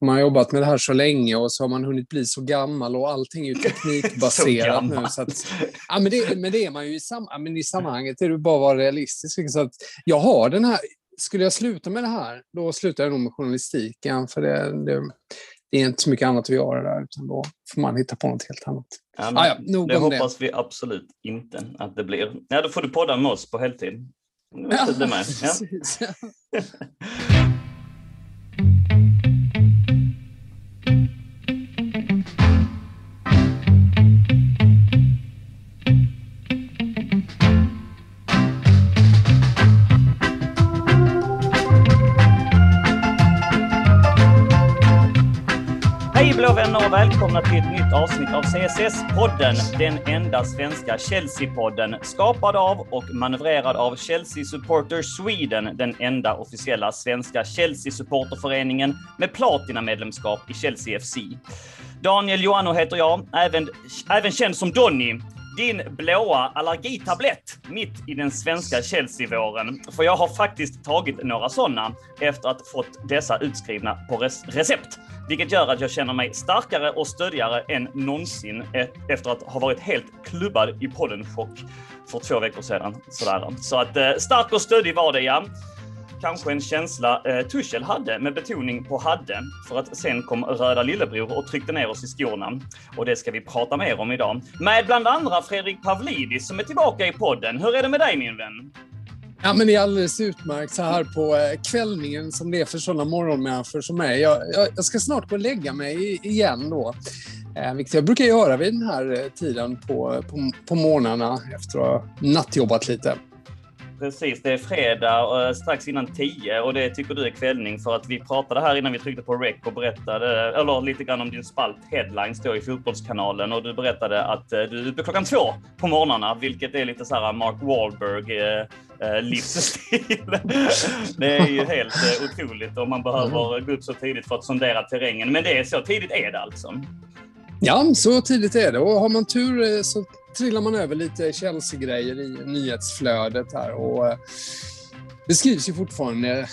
Man har jobbat med det här så länge och så har man hunnit bli så gammal och allting är ju teknikbaserat nu. Så att, ja, men, det, men det är man ju i, sam, ja, men i sammanhanget, är det bara vara realistisk. Så att jag har den här, skulle jag sluta med det här, då slutar jag nog med journalistiken. För det, det, det är inte så mycket annat att göra där, utan då får man hitta på något helt annat. Ja, ah, ja, det hoppas det. vi absolut inte att det blir. Ja, då får du podda med oss på heltid. Med. Ja. och välkomna till ett nytt avsnitt av CSS-podden, den enda svenska Chelsea-podden, skapad av och manövrerad av Chelsea Supporters Sweden, den enda officiella svenska Chelsea-supporterföreningen med platinamedlemskap i Chelsea FC. Daniel Joanno heter jag, även, även känd som Donny din blåa allergitablett mitt i den svenska Chelsea-våren. För jag har faktiskt tagit några sådana efter att fått dessa utskrivna på recept. Vilket gör att jag känner mig starkare och stödjare än någonsin e-, efter att ha varit helt klubbad i pollenchock för två veckor sedan. Sådär. Så att eh, stark och stöddig var det ja kanske en känsla eh, Tuchel hade, med betoning på hade, för att sen kom röda lillebror och tryckte ner oss i skorna. Och det ska vi prata mer om idag. Med bland andra Fredrik Pavlidis som är tillbaka i podden. Hur är det med dig min vän? Ja, men det är alldeles utmärkt så här på eh, kvällningen som det är för sådana morgonmänniskor som mig. Jag, jag, jag, ska snart gå och lägga mig igen då. Eh, vilket jag brukar göra vid den här eh, tiden på, på, på morgnarna efter att ha nattjobbat lite. Precis, det är fredag eh, strax innan tio och det tycker du är kvällning för att vi pratade här innan vi tryckte på rec och berättade, eller lite grann om din spalt headlines då i Fotbollskanalen och du berättade att eh, du är uppe klockan två på morgnarna, vilket är lite så här Mark Wahlberg eh, livsstil. det är ju helt otroligt om man behöver mm. gå upp så tidigt för att sondera terrängen, men det är så tidigt är det alltså. Ja, så tidigt är det och har man tur så trillar man över lite Chelsea-grejer i nyhetsflödet här. Och eh, det skrivs ju fortfarande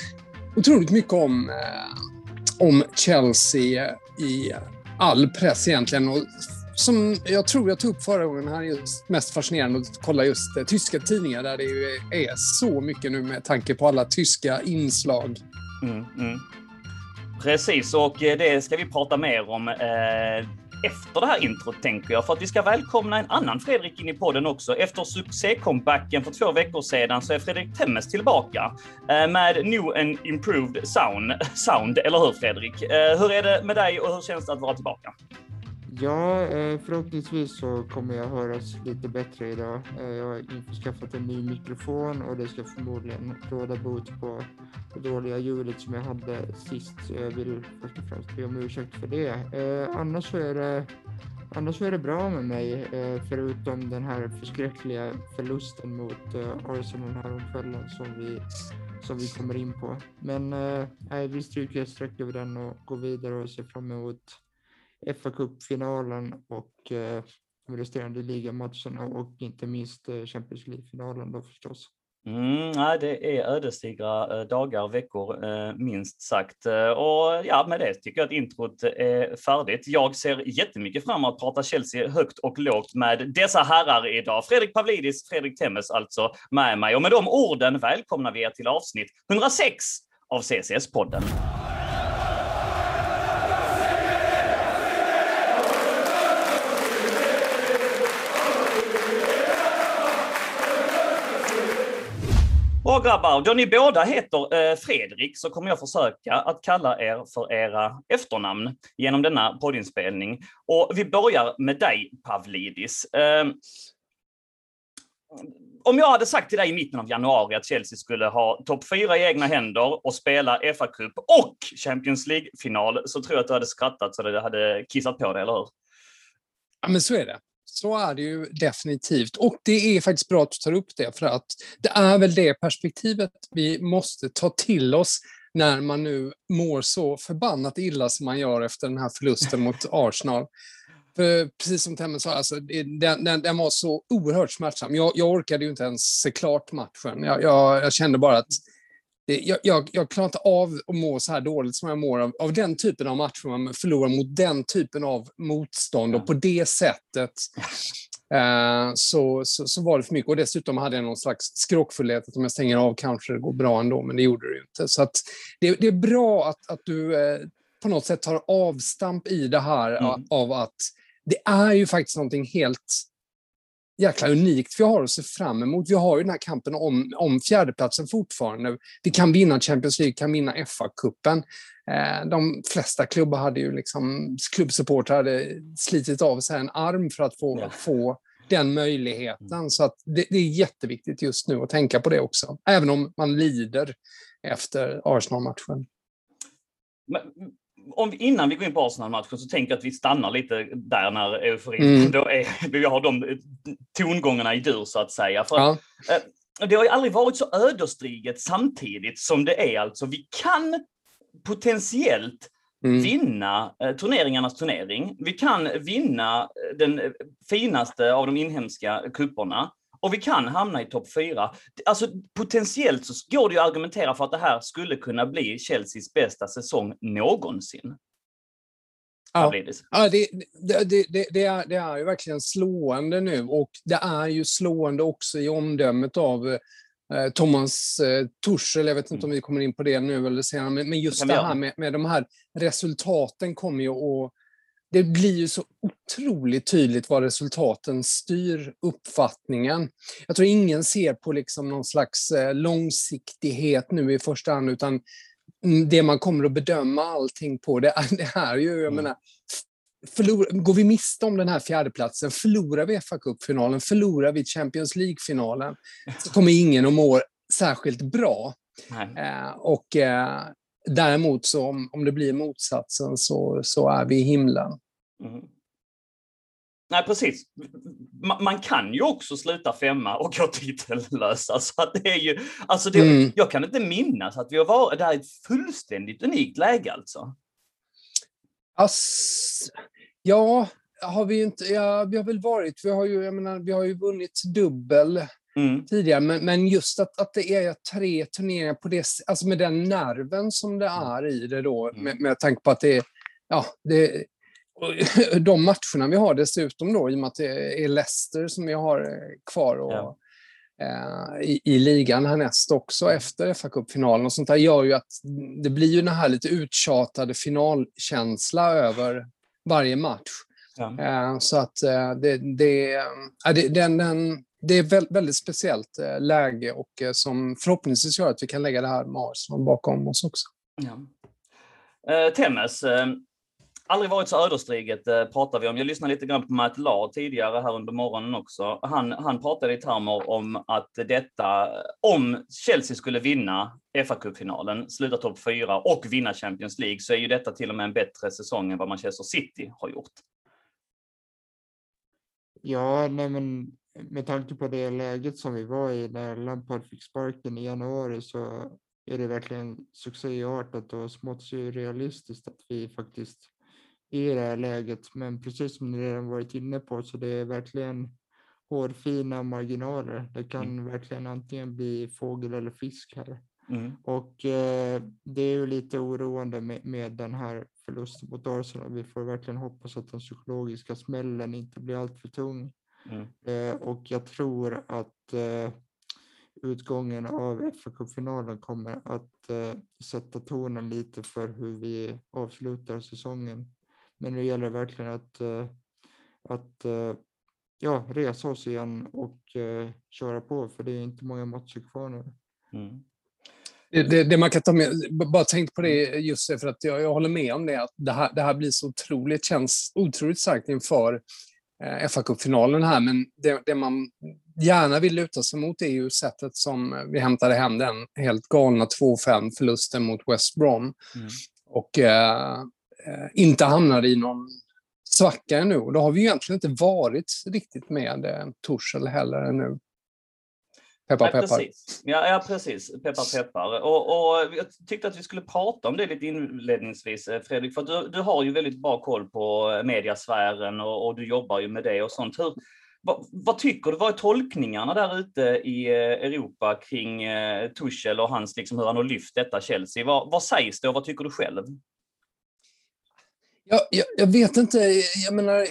otroligt mycket om, eh, om Chelsea i all press egentligen. Och som jag tror jag tog upp förra gången här, just mest fascinerande att kolla just eh, tyska tidningar där det är så mycket nu med tanke på alla tyska inslag. Mm, mm. Precis, och eh, det ska vi prata mer om. Eh efter det här introt tänker jag, för att vi ska välkomna en annan Fredrik in i podden också. Efter succé-comebacken för två veckor sedan så är Fredrik Temmes tillbaka eh, med new and improved sound, sound, eller hur Fredrik? Eh, hur är det med dig och hur känns det att vara tillbaka? Ja, eh, förhoppningsvis så kommer jag höras lite bättre idag. Eh, jag har införskaffat en ny mikrofon och det ska förmodligen råda bot på det dåliga ljudet som jag hade sist. Så jag vill först och främst be om ursäkt för det. Eh, annars så är det, annars så är det bra med mig, eh, förutom den här förskräckliga förlusten mot Arsenal häromkvällen som vi, som vi kommer in på. Men nej, vi stryker ett streck över den och går vidare och ser fram emot fa Cup-finalen och eh, de resterande ligamatcherna och inte minst eh, Champions League-finalen då förstås. Mm, nej, det är ödesdigra eh, dagar, veckor eh, minst sagt. Och ja, med det tycker jag att introt är färdigt. Jag ser jättemycket fram emot att prata Chelsea högt och lågt med dessa herrar idag. Fredrik Pavlidis, Fredrik Temmes alltså med mig. Och med de orden välkomnar vi er till avsnitt 106 av CCS-podden. Bra grabbar, då ni båda heter eh, Fredrik så kommer jag försöka att kalla er för era efternamn genom denna poddinspelning. Och vi börjar med dig Pavlidis. Eh, om jag hade sagt till dig i mitten av januari att Chelsea skulle ha topp fyra i egna händer och spela FA-cup och Champions League-final så tror jag att du hade skrattat så du hade kissat på dig, eller hur? Ja, men så är det. Så är det ju definitivt. Och det är faktiskt bra att du tar upp det, för att det är väl det perspektivet vi måste ta till oss när man nu mår så förbannat illa som man gör efter den här förlusten mot Arsenal. För precis som Temmen sa, alltså, den, den, den, var så oerhört smärtsam. Jag, jag orkade ju inte ens se klart matchen. Jag, jag, jag kände bara att det, jag, jag, jag klarar inte av att må så här dåligt som jag mår av, av den typen av matcher. Man förlorar mot den typen av motstånd och på det sättet eh, så, så, så, var det för mycket. Och dessutom hade jag någon slags skrockfullhet att om jag stänger av kanske det går bra ändå, men det gjorde det ju inte. Så det, det är bra att, att du eh, på något sätt tar avstamp i det här mm. av att det är ju faktiskt någonting helt jäkla unikt vi har att se fram emot. Vi har ju den här kampen om, om fjärdeplatsen fortfarande. Vi kan vinna Champions League, kan vinna FA-cupen. Eh, de flesta klubbar hade ju liksom, klubbsupportrar hade slitit av sig en arm för att få, ja. få den möjligheten. Så det, det, är jätteviktigt just nu att tänka på det också. Även om man lider efter Arsenal-matchen om, innan vi går in på Arsenal-matchen så tänker jag att vi stannar lite där när euforin, mm. då är, vi har de eh, tongångarna i dur så att säga. För, ja. eh, det har ju aldrig varit så ödesdigert samtidigt som det är alltså. Vi kan potentiellt mm. vinna eh, turneringarnas turnering. Vi kan vinna eh, den finaste av de inhemska kupperna och vi kan hamna i topp fyra. Alltså potentiellt så går det ju att argumentera för att det här skulle kunna bli Chelseas bästa säsong någonsin. Ja, ja det, det, det, det, är, det är ju verkligen slående nu. Och det är ju slående också i omdömet av eh, Thomas eh, Tuchel, jag vet inte om vi kommer in på det nu eller senare, men, men just det här med, med de här resultaten kommer ju att det blir ju så otroligt tydligt vad resultaten styr uppfattningen. Jag tror ingen ser på liksom någon slags eh, långsiktighet nu i första hand, utan det man kommer att bedöma allting på, det är, det är ju, jag mm. menar, förlor, går vi miste om den här fjärdeplatsen, förlorar vi fa Cup-finalen, förlorar vi Champions League-finalen, så kommer ingen att må särskilt bra. Eh, och eh, Däremot så om, om det blir motsatsen så, så är vi i himlen. Mm. Nej, precis. Man, man, kan ju också sluta femma och gå titellösa. Så att det är ju, alltså det, mm. Jag kan inte minnas att vi har varit... Det här är ett fullständigt unikt läge alltså. Ass, ja, har vi inte... Ja, vi har väl varit... Vi har ju, jag menar, vi har ju vunnit dubbel mm. tidigare. Men, men just att, att det är tre turneringar på det, alltså med den nerven som det mm. är i det då, mm. med, med tanke på att det är, ja, det, de matcherna vi har dessutom då, i och med att det är Leicester som vi har eh, kvar och, ja. eh, i, i, ligan härnäst också efter fa Cup-finalen och sånt där gör ju att det blir ju den här lite uttjatade finalkänsla över varje match. Ja. Eh, så att eh, det, det, det, den, den, det är väldigt speciellt eh, läge och eh, som förhoppningsvis gör att vi kan lägga det här med Arsenal bakom oss också. Ja. Eh, Temmes, eh, aldrig varit så ödesdigert eh, pratar vi om. Jag lyssnade lite grann på Matt Lahr tidigare här under morgonen också. Han, han pratade i termer om att detta, om Chelsea skulle vinna fa Cup-finalen, sluta topp fyra och vinna Champions League, så är ju detta till och med en bättre säsong än vad Manchester City har gjort. Ja, nej men med tanke på det läget som vi var i när Lampard fick sparken i januari så är det verkligen succéartat och smått surrealistiskt att vi faktiskt är i det här läget. Men precis som ni redan varit inne på så det är verkligen hårfina marginaler. Det kan mm. verkligen antingen bli fågel eller fisk här. Mm. Och eh, det är ju lite oroande med, med den här förlusten mot Arsenal. Vi får verkligen hoppas att den psykologiska smällen inte blir alltför tung. Mm. Eh, och jag tror att eh, utgången av fa Cup-finalen kommer att eh, sätta tonen lite för hur vi avslutar säsongen. Men nu gäller det verkligen att, att ja, resa oss igen och köra på, för det är inte många matcher kvar nu. Mm. Det, det, man kan ta med, bara tänkt på det just det, för att jag, jag håller med om det, att det här, det här blir så otroligt, känns otroligt starkt inför fa Cup-finalen här, men det, det, man gärna vill luta sig mot är ju sättet som vi hämtade hem den helt galna 2-5 förlusten mot West Brom. Mm. Och eh, eh, inte hamnade i någon svacka ännu. Och då har vi egentligen inte varit riktigt med eh, Torshäll heller ännu. Peppar, peppar. precis. Ja, ja, precis. Peppar, peppar. Och, och, jag tyckte att vi skulle prata om det lite inledningsvis, eh, Fredrik, för du, du har ju väldigt bra koll på mediasfären och, och du jobbar ju med det och sånt. Hur, vad, vad, tycker du? Vad är tolkningarna där ute i Europa kring Tuchel och hans, liksom, hur han har lyft detta Chelsea? Vad, vad sägs det och vad tycker du själv? Ja, jag, jag vet inte. Jag menar,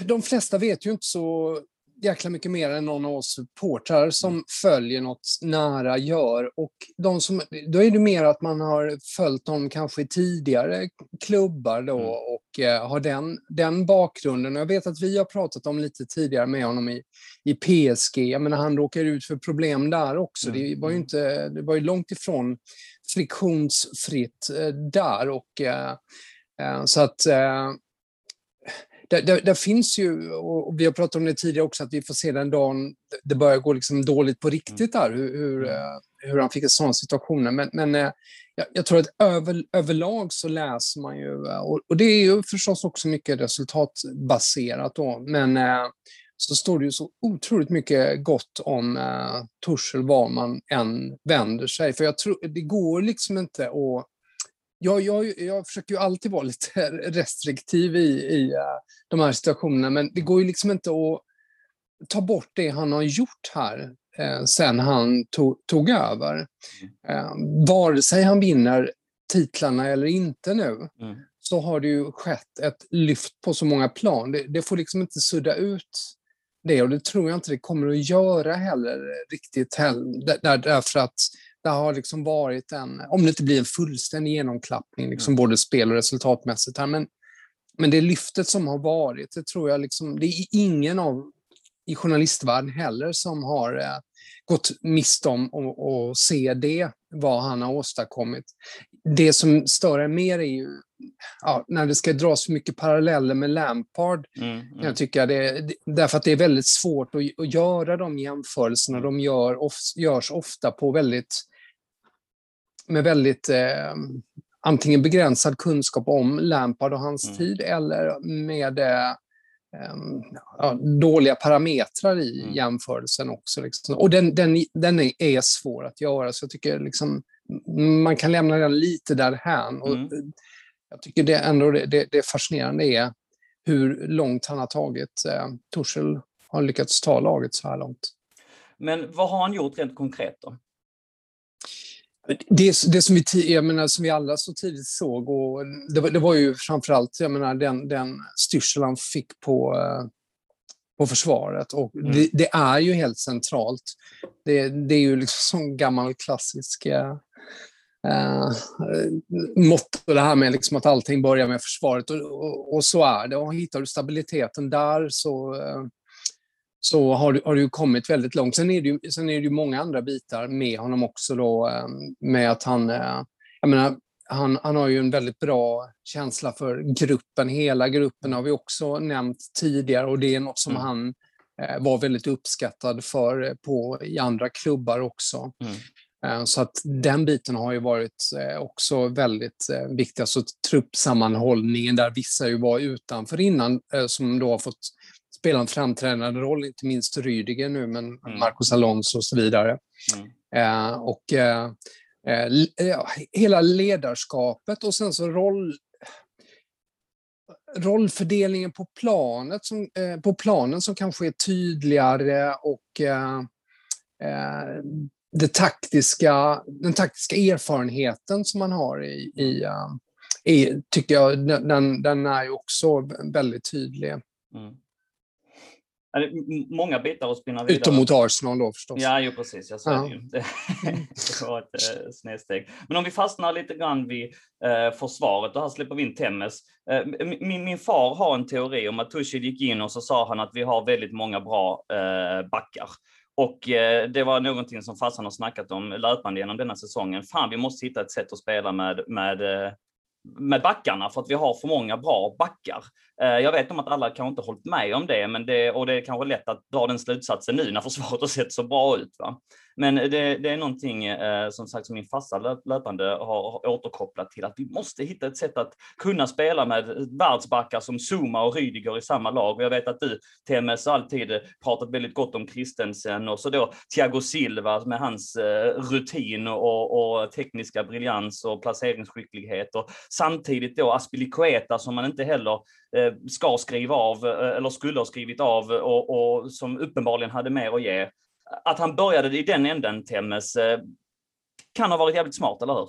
de flesta vet ju inte så jäkla mycket mer än någon av oss supportrar som mm. följer något nära gör. Och de som, då är det mer att man har följt dem kanske i tidigare klubbar då mm. och eh, har den, den bakgrunden. Jag vet att vi har pratat om lite tidigare med honom i, i PSG. Jag menar, han råkar ut för problem där också. Mm. Det var ju mm. inte, det var ju långt ifrån friktionsfritt eh, där. Och, eh, eh så att det, det, det, finns ju, och vi har pratat om det tidigare också, att vi får se den dagen det börjar gå liksom dåligt på riktigt där, hur, hur, mm. eh, hur han fick en sån situationer. Men, men eh, jag, jag, tror att över, överlag så läser man ju, eh, och, och, det är ju förstås också mycket resultatbaserat då, men så står det ju så otroligt mycket gott om eh, Torshäll var man än vänder sig. För jag tror, det går liksom inte att jag, jag, jag försöker ju alltid vara lite restriktiv i, i uh, de här situationerna, men det går ju liksom inte att ta bort det han har gjort här eh, sen han to, tog över. Eh, vare sig han vinner titlarna eller inte nu, mm. så har det ju skett ett lyft på så många plan. Det, det, får liksom inte sudda ut det och det tror jag inte det kommer att göra heller riktigt heller, där, därför att det har liksom varit en, om det inte blir en fullständig genomklappning, liksom mm. både spel och resultatmässigt här, men, men det lyftet som har varit, det tror jag liksom, det är ingen av i journalistvärlden heller som har eh, gått miste om att se det, vad han har åstadkommit. Det som stör en mer är ju ja, när det ska dras för mycket paralleller med Lampard. Mm, mm. Jag tycker det, därför att det är väldigt svårt att, att göra de jämförelserna. De gör, of, görs ofta på väldigt med väldigt eh, antingen begränsad kunskap om Lampard och hans mm. tid eller med eh, ja, dåliga parametrar i mm. jämförelsen också. Liksom. Och den, den, den är svår att göra, så jag tycker liksom, man kan lämna den lite därhän. Och mm. Jag tycker det ändå det, det, det fascinerande är hur långt han har tagit. Eh, Torshäll har lyckats ta laget så här långt. Men vad har han gjort rent konkret då? Det, det som, vi, jag menar, som vi alla så tidigt såg, och det, var, det var ju framförallt jag menar, den, den styrsel han fick på, eh, på försvaret. Och mm. det, det, är ju helt centralt. Det, det är ju liksom en gammal klassisk eh, eh, motto, det här med liksom att allting börjar med försvaret. Och, och, och, så är det. Och hittar du stabiliteten där så eh, så har, har det ju kommit väldigt långt. Sen är det ju, sen är det många andra bitar med honom också då, ehm, med att han, eh, jag menar, han, han har ju en väldigt bra känsla för gruppen. Hela gruppen har vi också nämnt tidigare och det är något som mm. han eh, var väldigt uppskattad för eh, på, i andra klubbar också. Mm. Så att den biten har ju varit också väldigt viktig, alltså truppsammanhållningen där vissa ju var utanför innan, som då har fått spelar en framträdande roll, inte minst Rydiger nu, men mm. Marcos Alonso och så vidare. Mm. Eh, och eh, eh, hela ledarskapet och sen så roll, rollfördelningen på, planet som, eh, på planen som kanske är tydligare och eh, eh, det taktiska, den taktiska erfarenheten som man har i, i, i tycker jag, den, den är ju också väldigt tydlig. Mm. Många bitar att spinna vidare. Utom mot Arsenal då förstås. Ja, jo, precis. Jag ja. det. det var ett eh, snedsteg. Men om vi fastnar lite grann vid eh, försvaret, och här släpper vi in Temmes. Eh, min, min far har en teori om att Tuchel gick in och så sa han att vi har väldigt många bra eh, backar. Och det var någonting som farsan har snackat om löpande genom denna säsongen. Fan, vi måste hitta ett sätt att spela med, med med backarna för att vi har för många bra backar. Eh, jag vet om att alla kanske inte hållit med om det, men det, och det är kanske lätt att dra den slutsatsen nu när försvaret har sett så bra ut. Va? Men det, det är någonting eh, som sagt som min farsa löpande har, återkopplat till att vi måste hitta ett sätt att kunna spela med världsbackar som Zuma och Rydiger i samma lag. Och jag vet att du, TMS, alltid pratat väldigt gott om Christensen och så då Thiago Silva med hans eh, rutin och, och tekniska briljans och placeringsskicklighet och samtidigt då Aspilicueta som man inte heller ska skriva av eh, eller skulle ha skrivit av och, och som uppenbarligen hade mer att ge. Att han började i den änden, Temmes, eh, kan ha varit jävligt smart, eller hur?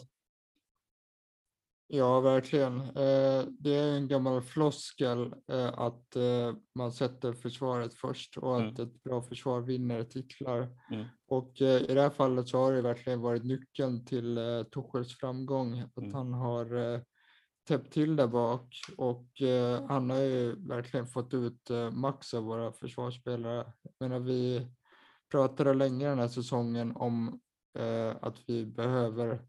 Ja, verkligen. Eh, det är en gammal floskel eh, att man sätter försvaret först och att mm. ett bra försvar vinner titlar. Mm. Och i det här fallet så har det verkligen varit nyckeln till Tuchels framgång, att mm. han har täppt till där bak och eh, han har ju verkligen fått ut eh, max av våra försvarsspelare. Jag menar, vi pratade länge den här säsongen om eh, att vi behöver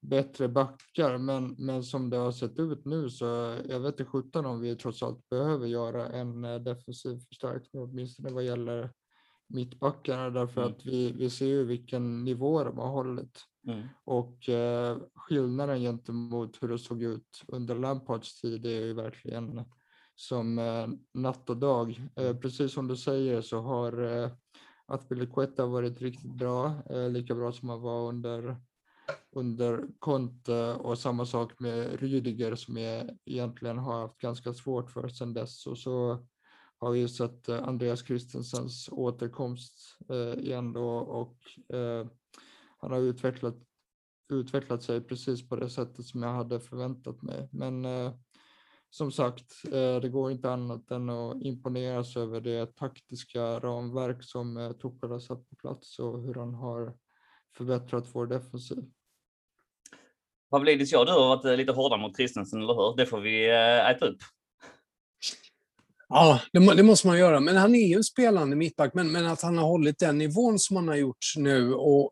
bättre backar, men, men som det har sett ut nu så jag vet inte sjutton om vi trots allt behöver göra en eh, defensiv förstärkning, åtminstone vad gäller mittbackarna, därför mm. att vi, vi ser ju vilken nivå de har hållit. Mm. Och eh, skillnaden gentemot hur det såg ut under Lampards tid är ju verkligen som eh, natt och dag. Eh, mm. precis som du säger så har eh, har varit riktigt bra, eh, lika bra som han var under, under Conte och samma sak med Rydiger som jag egentligen har haft ganska svårt för sedan dess. Och så har vi sett eh, Andreas Christensens återkomst eh, igen då och eh, han har utvecklat, utvecklat sig precis på det sättet som jag hade förväntat mig. Men eh, som sagt, eh, det går inte annat än att imponeras över det taktiska ramverk som eh, Tuchel har satt på plats och hur han har förbättrat vår defensiv. Pavlidis, ja du har varit lite hårdare mot Christensen, eller hur? Det får vi eh, äta upp. Ja, det, det, måste man göra. Men han är ju en spelande mittback. Men, men, att han har hållit den nivån som han har gjort nu och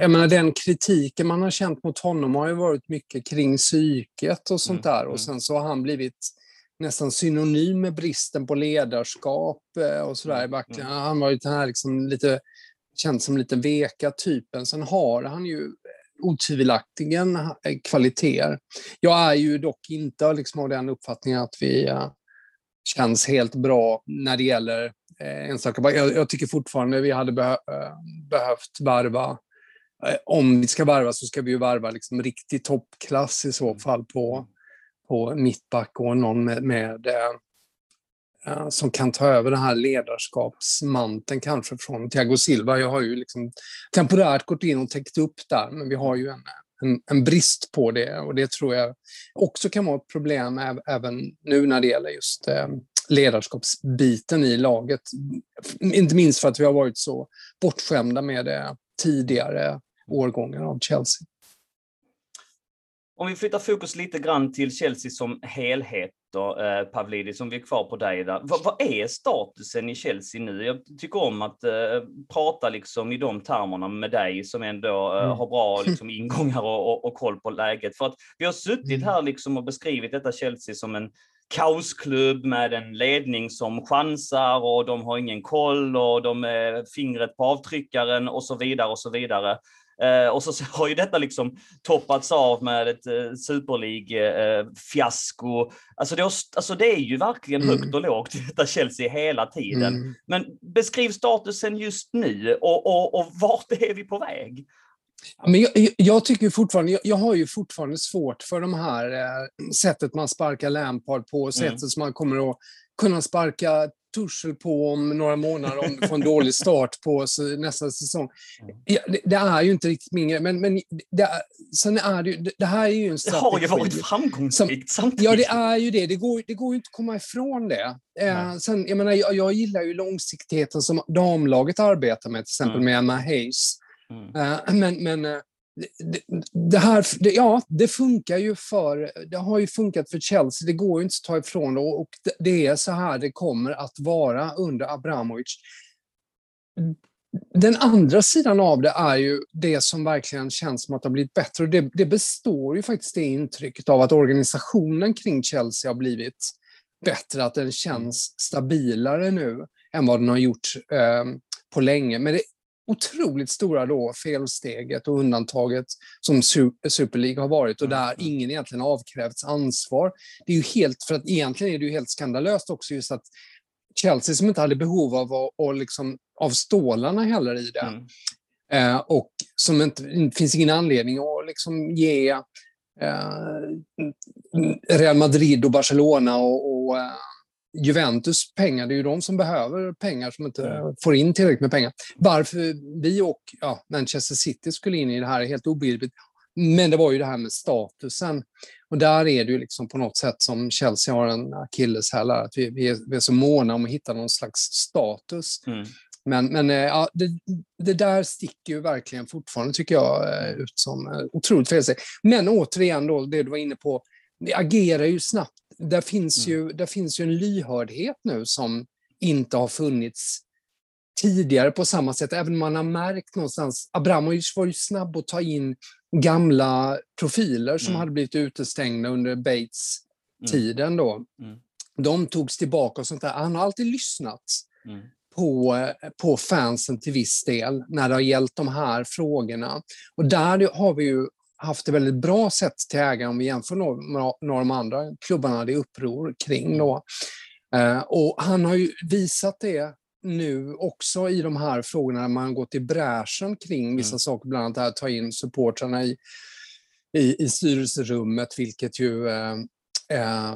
jag menar, den kritiken man har känt mot honom har ju varit mycket kring psyket och sånt mm, där. Och mm. sen så har han blivit nästan synonym med bristen på ledarskap eh, och sådär i mm, backen. Han var ju den här liksom lite, känd som lite veka typen. Sen har han ju otvivelaktigen kvaliteter. Jag är ju dock inte liksom av den uppfattningen att vi eh, känns helt bra när det gäller eh, enstaka jag, jag tycker fortfarande vi hade behö, eh, behövt varva. Eh, om vi ska varva så ska vi ju varva liksom riktig toppklass i så mm. fall på, på mittback och någon med, med som kan ta över den här ledarskapsmanteln kanske från Thiago Silva. Jag har ju liksom temporärt gått in och täckt upp där, men vi har ju en, en, en, brist på det och det tror jag också kan vara ett problem även nu när det gäller just eh, ledarskapsbiten i laget. Inte minst för att vi har varit så bortskämda med det tidigare årgångar av Chelsea. Om vi flyttar fokus lite grann till Chelsea som helhet då, eh, Pavlidis, om vi är kvar på dig där. V vad är statusen i Chelsea nu? Jag tycker om att eh, prata liksom i de termerna med dig som ändå eh, mm. har bra liksom, ingångar och, och, och, koll på läget. För att vi har suttit mm. här liksom och beskrivit detta Chelsea som en kaosklubb med en ledning som chansar och de har ingen koll och de är fingret på avtryckaren och så vidare och så vidare. Eh, och så har ju detta liksom toppats av med ett eh, Super League-fiasko. Alltså, det alltså det är ju verkligen mm. högt och lågt i detta Chelsea hela tiden. Mm. Men beskriv statusen just nu och, och, och vart är vi på väg? Men jag, jag, tycker fortfarande, jag, jag, har ju fortfarande svårt för de här eh, sättet man sparkar Lampard på, mm. sättet som man kommer att kunna sparka Tuchel på om några månader om vi får en dålig start på nästa säsong. Mm. Ja, det, det, är ju inte riktigt min grej, men, men det, är, sen är det, det, det här är ju en strategi. Det har ju varit framgångsrikt samtidigt. Ja, det är ju det. Det går, det går ju inte att komma ifrån det. Eh, sen, jag, menar, jag, jag, gillar ju långsiktigheten som damlaget arbetar med, till exempel mm. med Emma Hayes. Mm. Eh, men, men eh, det, här, det, ja, det funkar ju för, det har ju funkat för Chelsea, det går ju inte att ta ifrån det och det är så här det kommer att vara under Abramovic. Den andra sidan av det är ju det som verkligen känns som att det har blivit bättre och det, det består ju faktiskt det intrycket av att organisationen kring Chelsea har blivit bättre, att den känns stabilare nu än vad den har gjort eh, på länge. Men det otroligt stora då felsteget och undantaget som Super League har varit och Mm, där ingen egentligen avkrävts ansvar. Det är ju helt, för att egentligen är det ju helt skandalöst också just att Chelsea som inte hade behov av, att- och liksom, av stålarna heller i det. Mm. Eh, och som inte, det finns ingen anledning att liksom ge eh, Real Madrid och Barcelona och, och eh, Juventus pengar. Det är ju de som behöver pengar som inte Mm. får in tillräckligt med pengar. Varför vi och ja, Manchester City skulle in i det här är helt obegripligt. Men det var ju det här med statusen. Och där är det ju liksom på något sätt som Chelsea har en akilleshäl, att vi, vi, är, vi är så måna om att hitta någon slags status. Mm. Men, men eh, ja, det, det där sticker ju verkligen fortfarande, tycker jag, eh, ut som eh, otroligt felsteg. Men återigen, då, det du var inne på, vi agerar ju snabbt. Där finns, Mm. ju, där finns ju en lyhördhet nu som inte har funnits tidigare på samma sätt, även om man har märkt någonstans, Abramovic var ju snabb att ta in gamla profiler som Mm. hade blivit utestängda under Mm. Bates-tiden då. Mm. De togs tillbaka och sånt där. Han har alltid lyssnat Mm. på, på fansen till viss del när det har gällt de här frågorna. Och där har vi ju haft det väldigt bra sett till ägaren om vi jämför några några av de andra klubbarna det är uppror kring. Då. Eh, och han har ju visat det nu också i de här frågorna när man gått i bräschen kring vissa Mm. saker, bland annat att ta in supportrarna i, i, i styrelserummet, vilket ju eh, eh,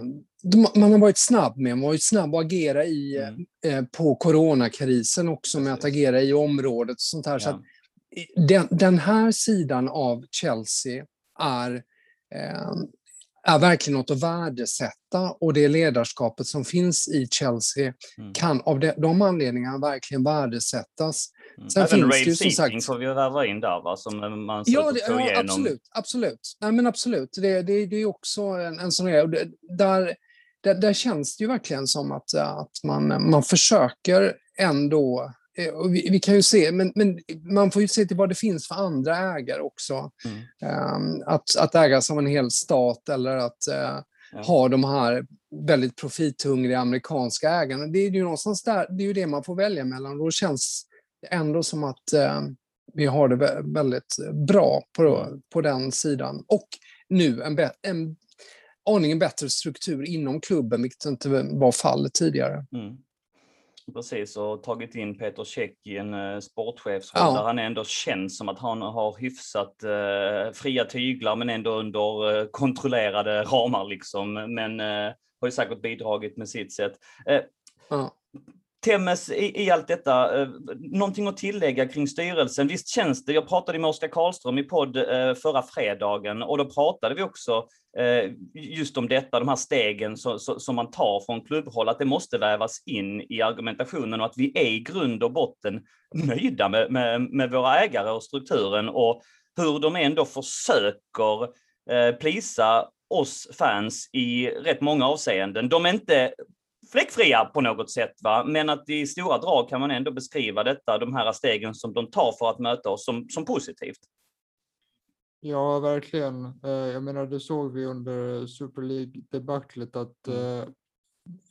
man har varit snabb med. Man har varit snabb att agera i, Mm. eh, på coronakrisen också med att agera i området och sånt här. Så Ja. i- den, den här sidan av Chelsea är, eh, är verkligen något att värdesätta och det ledarskapet som finns i Chelsea Mm. kan av de, de anledningarna verkgen värdesättas. Mm. Sen Även finns det ju som sagt- får vi väva in där va, som man Ja, det, ja igenom. absolut. absolut. Nej, men absolut. Det, det, det är också en, en sån grej. Där, där, där känns det ju verkligen som att, att man, man försöker ändå vi, vi kan ju se, men, men man får ju se till vad det finns för andra ägare också. Mm. Ehm, att, att ägas av en hel stat eller att eh, Ja. ha de här väldigt profithungriga amerikanska ägarna. Det är ju någonstans där, det är ju det man får välja mellan. Då känns det ändå som att eh, vi har det vä- väldigt bra på, på den sidan. Och nu en, en aningen bättre struktur inom klubben, vilket inte var fallet tidigare. Mm. Precis, och tagit in Peter Käck i en uh, sportchefsroll Ja. där han ändå känns som att han har hyfsat eh, fria tyglar men ändå under eh, kontrollerade ramar liksom. Men har ju säkert bidragit med sitt sätt. Ja. Temmes, i, i allt detta, eh, någonting att tillägga kring styrelsen? Visst känns det, jag pratade med Oskar Karlström i podd eh, förra fredagen och då pratade vi också eh, just om detta, de här stegen så, så, som man tar från klubbhåll, att det måste vävas in i argumentationen och att vi är i grund och botten nöjda med, med, med våra ägare och strukturen och hur de ändå försöker eh, plisa oss fans i rätt många avseenden. De är inte fläckfria på något sätt, va? men att i stora drag kan man ändå beskriva detta, de här stegen som de tar för att möta oss som, som positivt. Ja, verkligen. Eh, Jag menar, det såg vi under Super League-debaclet att Mm.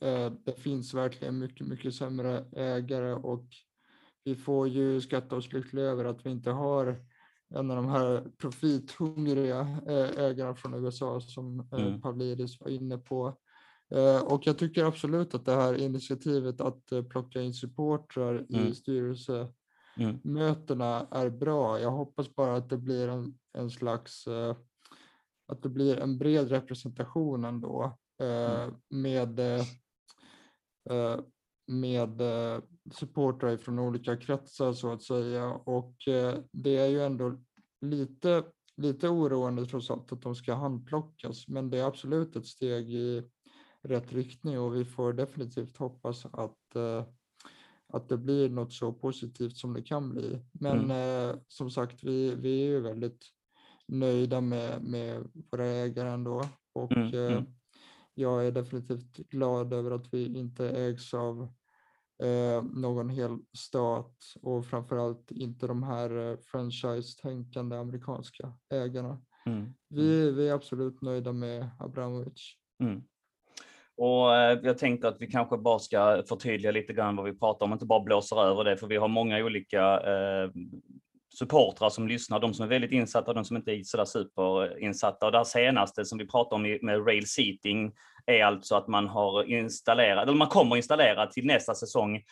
eh, eh, det finns verkligen mycket, mycket sämre ägare och vi får ju skatta oss lyckliga över att vi inte har en av de här profithungriga ägarna från USA som Mm. Pavlidis var inne på. Eh, Och jag tycker absolut att det här initiativet att eh, plocka in supportrar Mm. i styrelse Mm. mötena är bra. Jag hoppas bara att det blir en, en slags, eh, att det blir en bred representation ändå eh, med, med supportrar från olika kretsar så att säga. Och det är ju ändå lite, lite oroande trots allt att de ska handplockas, men det är absolut ett steg i rätt riktning och vi får definitivt hoppas att eh, att det blir något så positivt som det kan bli. Men eh, som sagt, vi, vi är ju väldigt nöjda med, med våra ägare ändå. Och Mm, eh, mm. jag är definitivt glad över att vi inte ägs av eh, någon hel stat och framförallt inte de här eh, franchise-tänkande amerikanska ägarna. Mm. Vi, vi är absolut nöjda med Abramovic. Mm. Och eh, jag tänkte att vi kanske bara ska förtydliga lite grann vad vi pratar om, inte bara blåser över det, för vi har många olika eh, supportrar som lyssnar, de som är väldigt insatta och de som inte är sådär superinsatta. Och det här senaste som vi pratar om med rail seating är alltså att man har installerat, eller man kommer installera till nästa säsong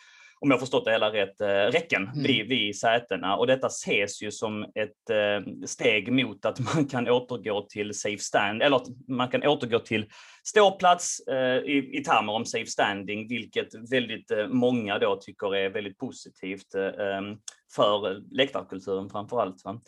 om jag förstått det hela rätt, eh, räcken mm. vid, vid sätena. Och detta ses ju som ett eh, steg mot att man kan återgå till safe stand, eller att man kan återgå till ståplats eh, i, i termer om safe standing, vilket väldigt många då tycker är väldigt positivt för läktarkulturen framför allt. Va?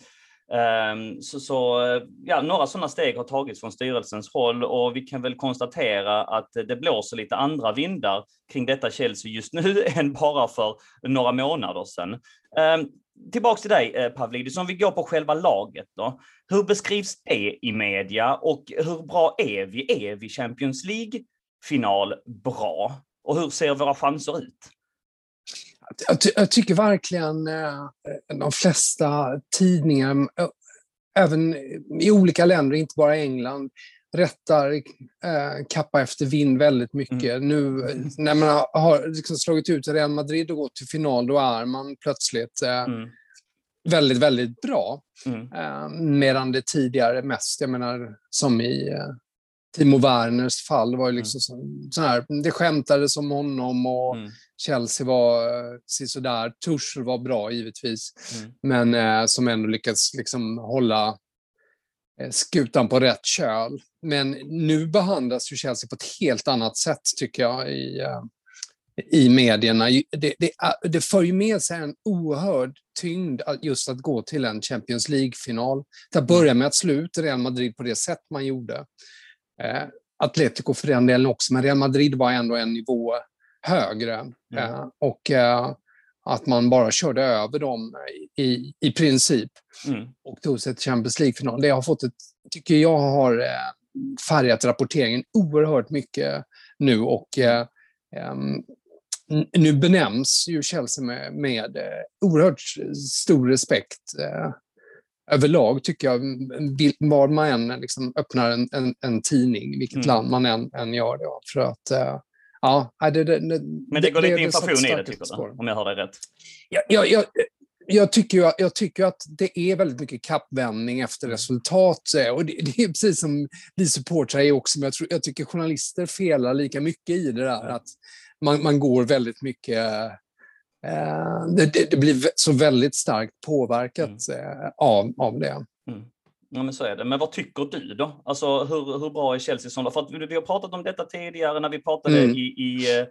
Ehm, så, så, ja, några sådana steg har tagits från styrelsens håll och vi kan väl konstatera att det blåser lite andra vindar kring detta Chelsea just nu än bara för några månader sedan. Ehm, tillbaks till dig eh, Pavlidis, om vi går på själva laget då. Hur beskrivs det i media och hur bra är vi? Är vi Champions League-final bra? Och hur ser våra chanser ut? Jag, ty jag, tycker verkligen eh, de flesta tidningar, även i olika länder, inte bara England, rättar eh, kappa efter vind väldigt mycket. Mm. Nu när man har liksom slagit ut Real Madrid och gått till final, då är man plötsligt eh, mm. väldigt, väldigt bra. Mm. Eh, medan det tidigare mest, jag menar som i eh, Timo Werners fall var ju mm. liksom mm. så, här, det skämtades om honom och mm. Chelsea var eh, sådär. Tuchel var bra givetvis, mm. men eh, som ändå lyckats liksom hålla eh, skutan på rätt köl. Men nu behandlas ju Chelsea på ett helt annat sätt tycker jag i, eh, i medierna. Det, det, det för ju med sig en oerhörd tyngd just att gå till en Champions League-final. Att mm. börja med att slå ut Real Madrid på det sätt man gjorde. Eh, Atletico för den delen också, men Real Madrid var ändå en nivå högre. Mm. Eh, och eh, att man bara körde över dem i, i princip mm. och tog sig till Champions League-final. Det har fått ett, tycker jag har eh, färgat rapporteringen oerhört mycket nu och eh, nu benämns ju Chelsea med, med eh, oerhört stor respekt överlag tycker jag, var man än liksom öppnar en, en, en tidning, vilket mm. land man än, än gör det. För att, uh, ja, det, det, det, Men det går lite inflation i det, tycker du? Om jag hör dig rätt. Ja, ja, ja, jag tycker, jag tycker att det är väldigt mycket kappvändning efter mm. resultat. Och det, det är precis som vi supportrar är också, men jag, tror, jag tycker journalister felar lika mycket i det där. Att man, man går väldigt mycket Eh, det, det, blir så väldigt starkt påverkat mm. Eh, av, av det. Mm. Ja, men så är det. Men vad tycker du då? Alltså hur, hur bra är Chelsea som För att vi har pratat om detta tidigare när vi pratade mm. i, i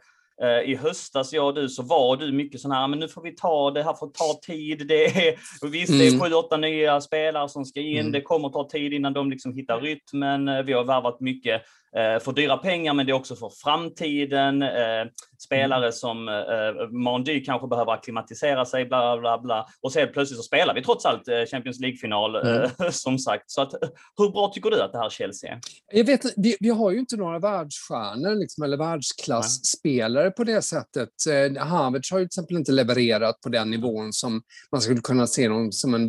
eh, i höstas, jag och du, så var du mycket sån här, men nu får vi ta det här får ta tid. Det är, visst, det är mm. sju, åtta nya spelare som ska in. Mm. Det kommer ta tid innan de liksom hittar rytmen. Vi har värvat mycket Eh, för dyra pengar, men det är också för framtiden. Eh, spelare mm. som eh, Mandy kanske behöver akklimatisera sig, bla bla bla. Och så helt plötsligt så spelar vi trots allt Champions League-final, mm. som sagt. Så att, hur bra tycker du att det här Chelsea är? Jag vet, vi, vi har ju inte några världsstjärnor liksom, eller världsklasspelare på det sättet. Havertz har ju till exempel inte levererat på den nivån som man skulle kunna se honom som en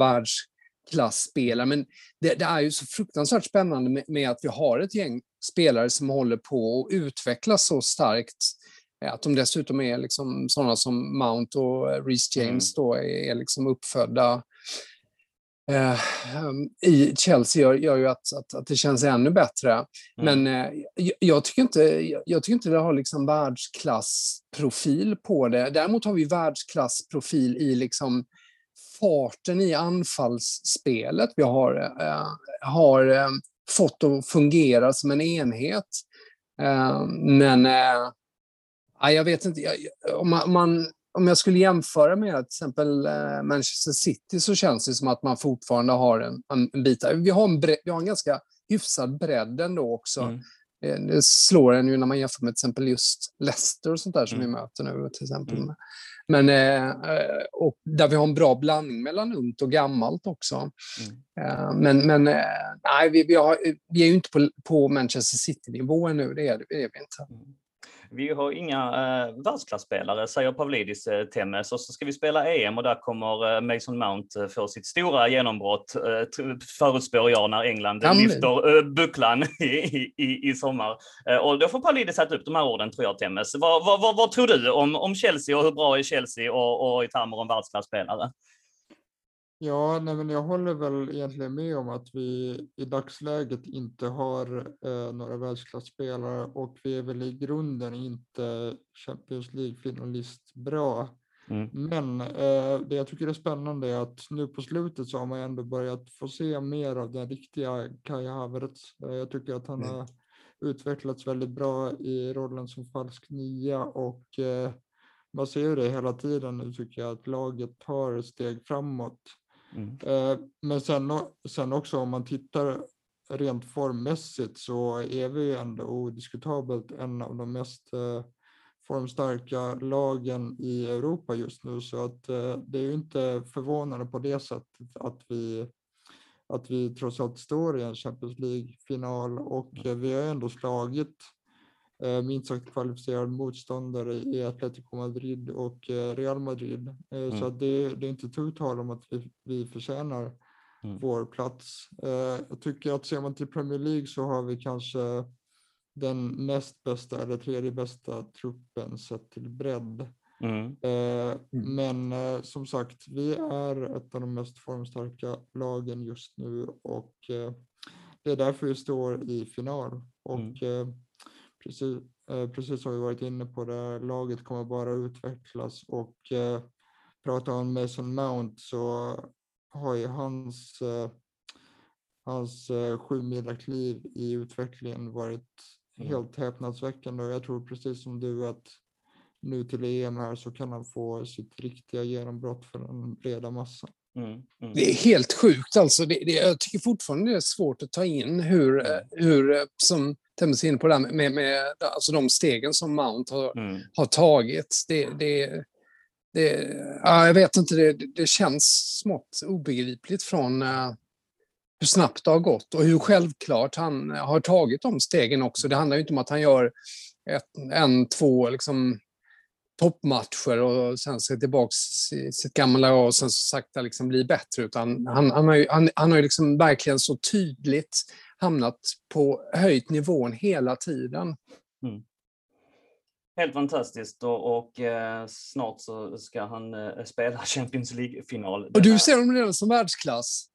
världsklasspelare. Men det, det, är ju så fruktansvärt spännande med, med, att vi har ett gäng spelare som håller på att utvecklas så starkt. Eh, att de dessutom är liksom sådana som Mount och Reece mm. James mm. då är liksom uppfödda eh, i Chelsea gör, gör ju att, att, att, det känns ännu bättre. Mm. Men eh, jag, jag, tycker inte, jag, jag, tycker inte det har liksom världsklassprofil på det. Däremot har vi världsklassprofil i liksom farten i anfallsspelet. Vi har, eh, har eh, fått att fungera som en enhet. Eh, men eh, jag vet inte, om man, om jag skulle jämföra med till exempel eh, Manchester City så känns det som att man fortfarande har en, en bit. Vi har en, bredd, vi har en ganska hyfsad bredd ändå också. Mm. Det slår en ju när man jämför med till exempel just Leicester och sånt där som mm. vi möter nu till exempel. Mm. Men, eh, och där vi har en bra blandning mellan ungt och gammalt också. Mm. Eh, men, men eh, nej, vi, vi, har, vi är ju inte på, på Manchester City-nivå ännu, det är, det är vi inte. Mm. Vi har inga eh, världsklasspelare, säger Pavlidis eh, Temmes. Och så ska vi spela EM och där kommer eh, Mason Mount eh, få sitt stora genombrott, eh, förutspår jag, när England Kan lyfter eh, bucklan i, i, i sommar. Eh, och då får Pavlidis sätta upp de här orden, tror jag, Temmes. Vad, vad, vad, vad tror du om, om Chelsea och hur bra är Chelsea och, och i termer om världsklasspelare? Ja, nej, men jag håller väl egentligen med om att vi i dagsläget inte har eh, några världsklasspelare och vi är väl i grunden inte Champions League-finalist bra. Mm. Men eh, det jag tycker är spännande är att nu på slutet så har man ändå börjat få se mer av den riktiga Kai Havertz. Eh, jag tycker att han Mm. har utvecklats väldigt bra i rollen som falsk nia och eh, man ser ju det hela tiden nu tycker jag att laget tar ett steg framåt. Mm. Eh, Men sen, sen också om man tittar rent formmässigt så är vi ju ändå odiskutabelt en av de mest eh, formstarka lagen i Europa just nu. Så att eh, det är ju inte förvånande på det sättet att vi, att vi trots allt står i en Champions League-final och eh, vi har ändå slagit eh, minst sagt kvalificerade motståndare i Atletico Madrid och eh, Real Madrid. Eh, Mm. Så att det, det är inte tu tal om att vi, vi förtjänar Mm. vår plats. Eh, Jag tycker att ser man till Premier League så har vi kanske den näst bästa eller tredje bästa truppen sett till bredd. Mm. Eh, Men som sagt, vi är ett av de mest formstarka lagen just nu och det är därför vi står i final. Och eh, precis, eh, precis som vi varit inne på, det laget kommer bara utvecklas och eh, pratar om Mason Mount så har ju hans, eh, hans sju kliv i utvecklingen varit Mm. helt häpnadsväckande och jag tror precis som du att nu till EM här så kan han få sitt riktiga genombrott för den breda massan. Mm. Mm. Det är helt sjukt alltså. Det, det, jag tycker fortfarande det är svårt att ta in hur, eh, hur eh, som Temmes inne på det här med, med, med alltså de stegen som Mount har, Mm. har tagit. Det, det, det, ja, jag vet inte, det, det känns smått obegripligt från eh, hur snabbt det har gått och hur självklart han har tagit de stegen också. Det handlar ju inte om att han gör ett, en, två liksom, toppmatcher och sen ser tillbaka i sitt gamla jag och sen så sakta liksom blir bättre. Utan han, han har ju, han, han har ju liksom verkligen så tydligt hamnat på höjt nivån hela tiden. Helt fantastiskt och, och eh, snart så ska han eh, spela Champions League-final. Och du ser honom redan som världsklass.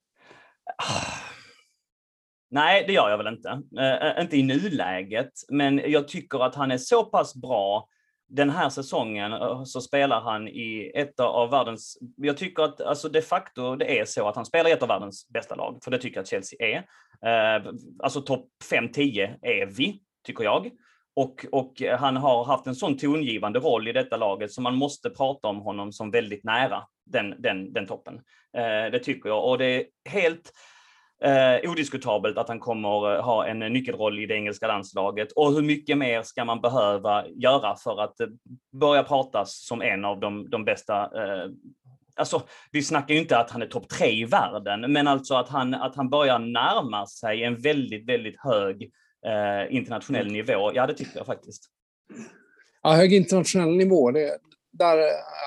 Nej, det gör jag väl inte. Eh, inte i nuläget, men jag tycker att han är så pass bra. Den här säsongen eh, så spelar han i ett av världens... Jag tycker att alltså de facto det är så att han spelar i ett av världens bästa lag, för det tycker jag att Chelsea är. Eh, alltså topp 5-10 är vi, tycker jag. Och, och han har haft en sån tongivande roll i detta laget så man måste prata om honom som väldigt nära den, den, den toppen. Eh, det tycker jag. Och det är helt eh, odiskutabelt att han kommer eh, ha en nyckelroll i det engelska landslaget. Och hur mycket mer ska man behöva göra för att eh, börja pratas som en av de, de bästa eh, Alltså, vi snackar ju inte att han är topp tre i världen, men alltså att han, att han börjar närma sig en väldigt, väldigt hög eh, internationell nivå. Ja, det tycker jag faktiskt. Ja, hög internationell nivå, det, där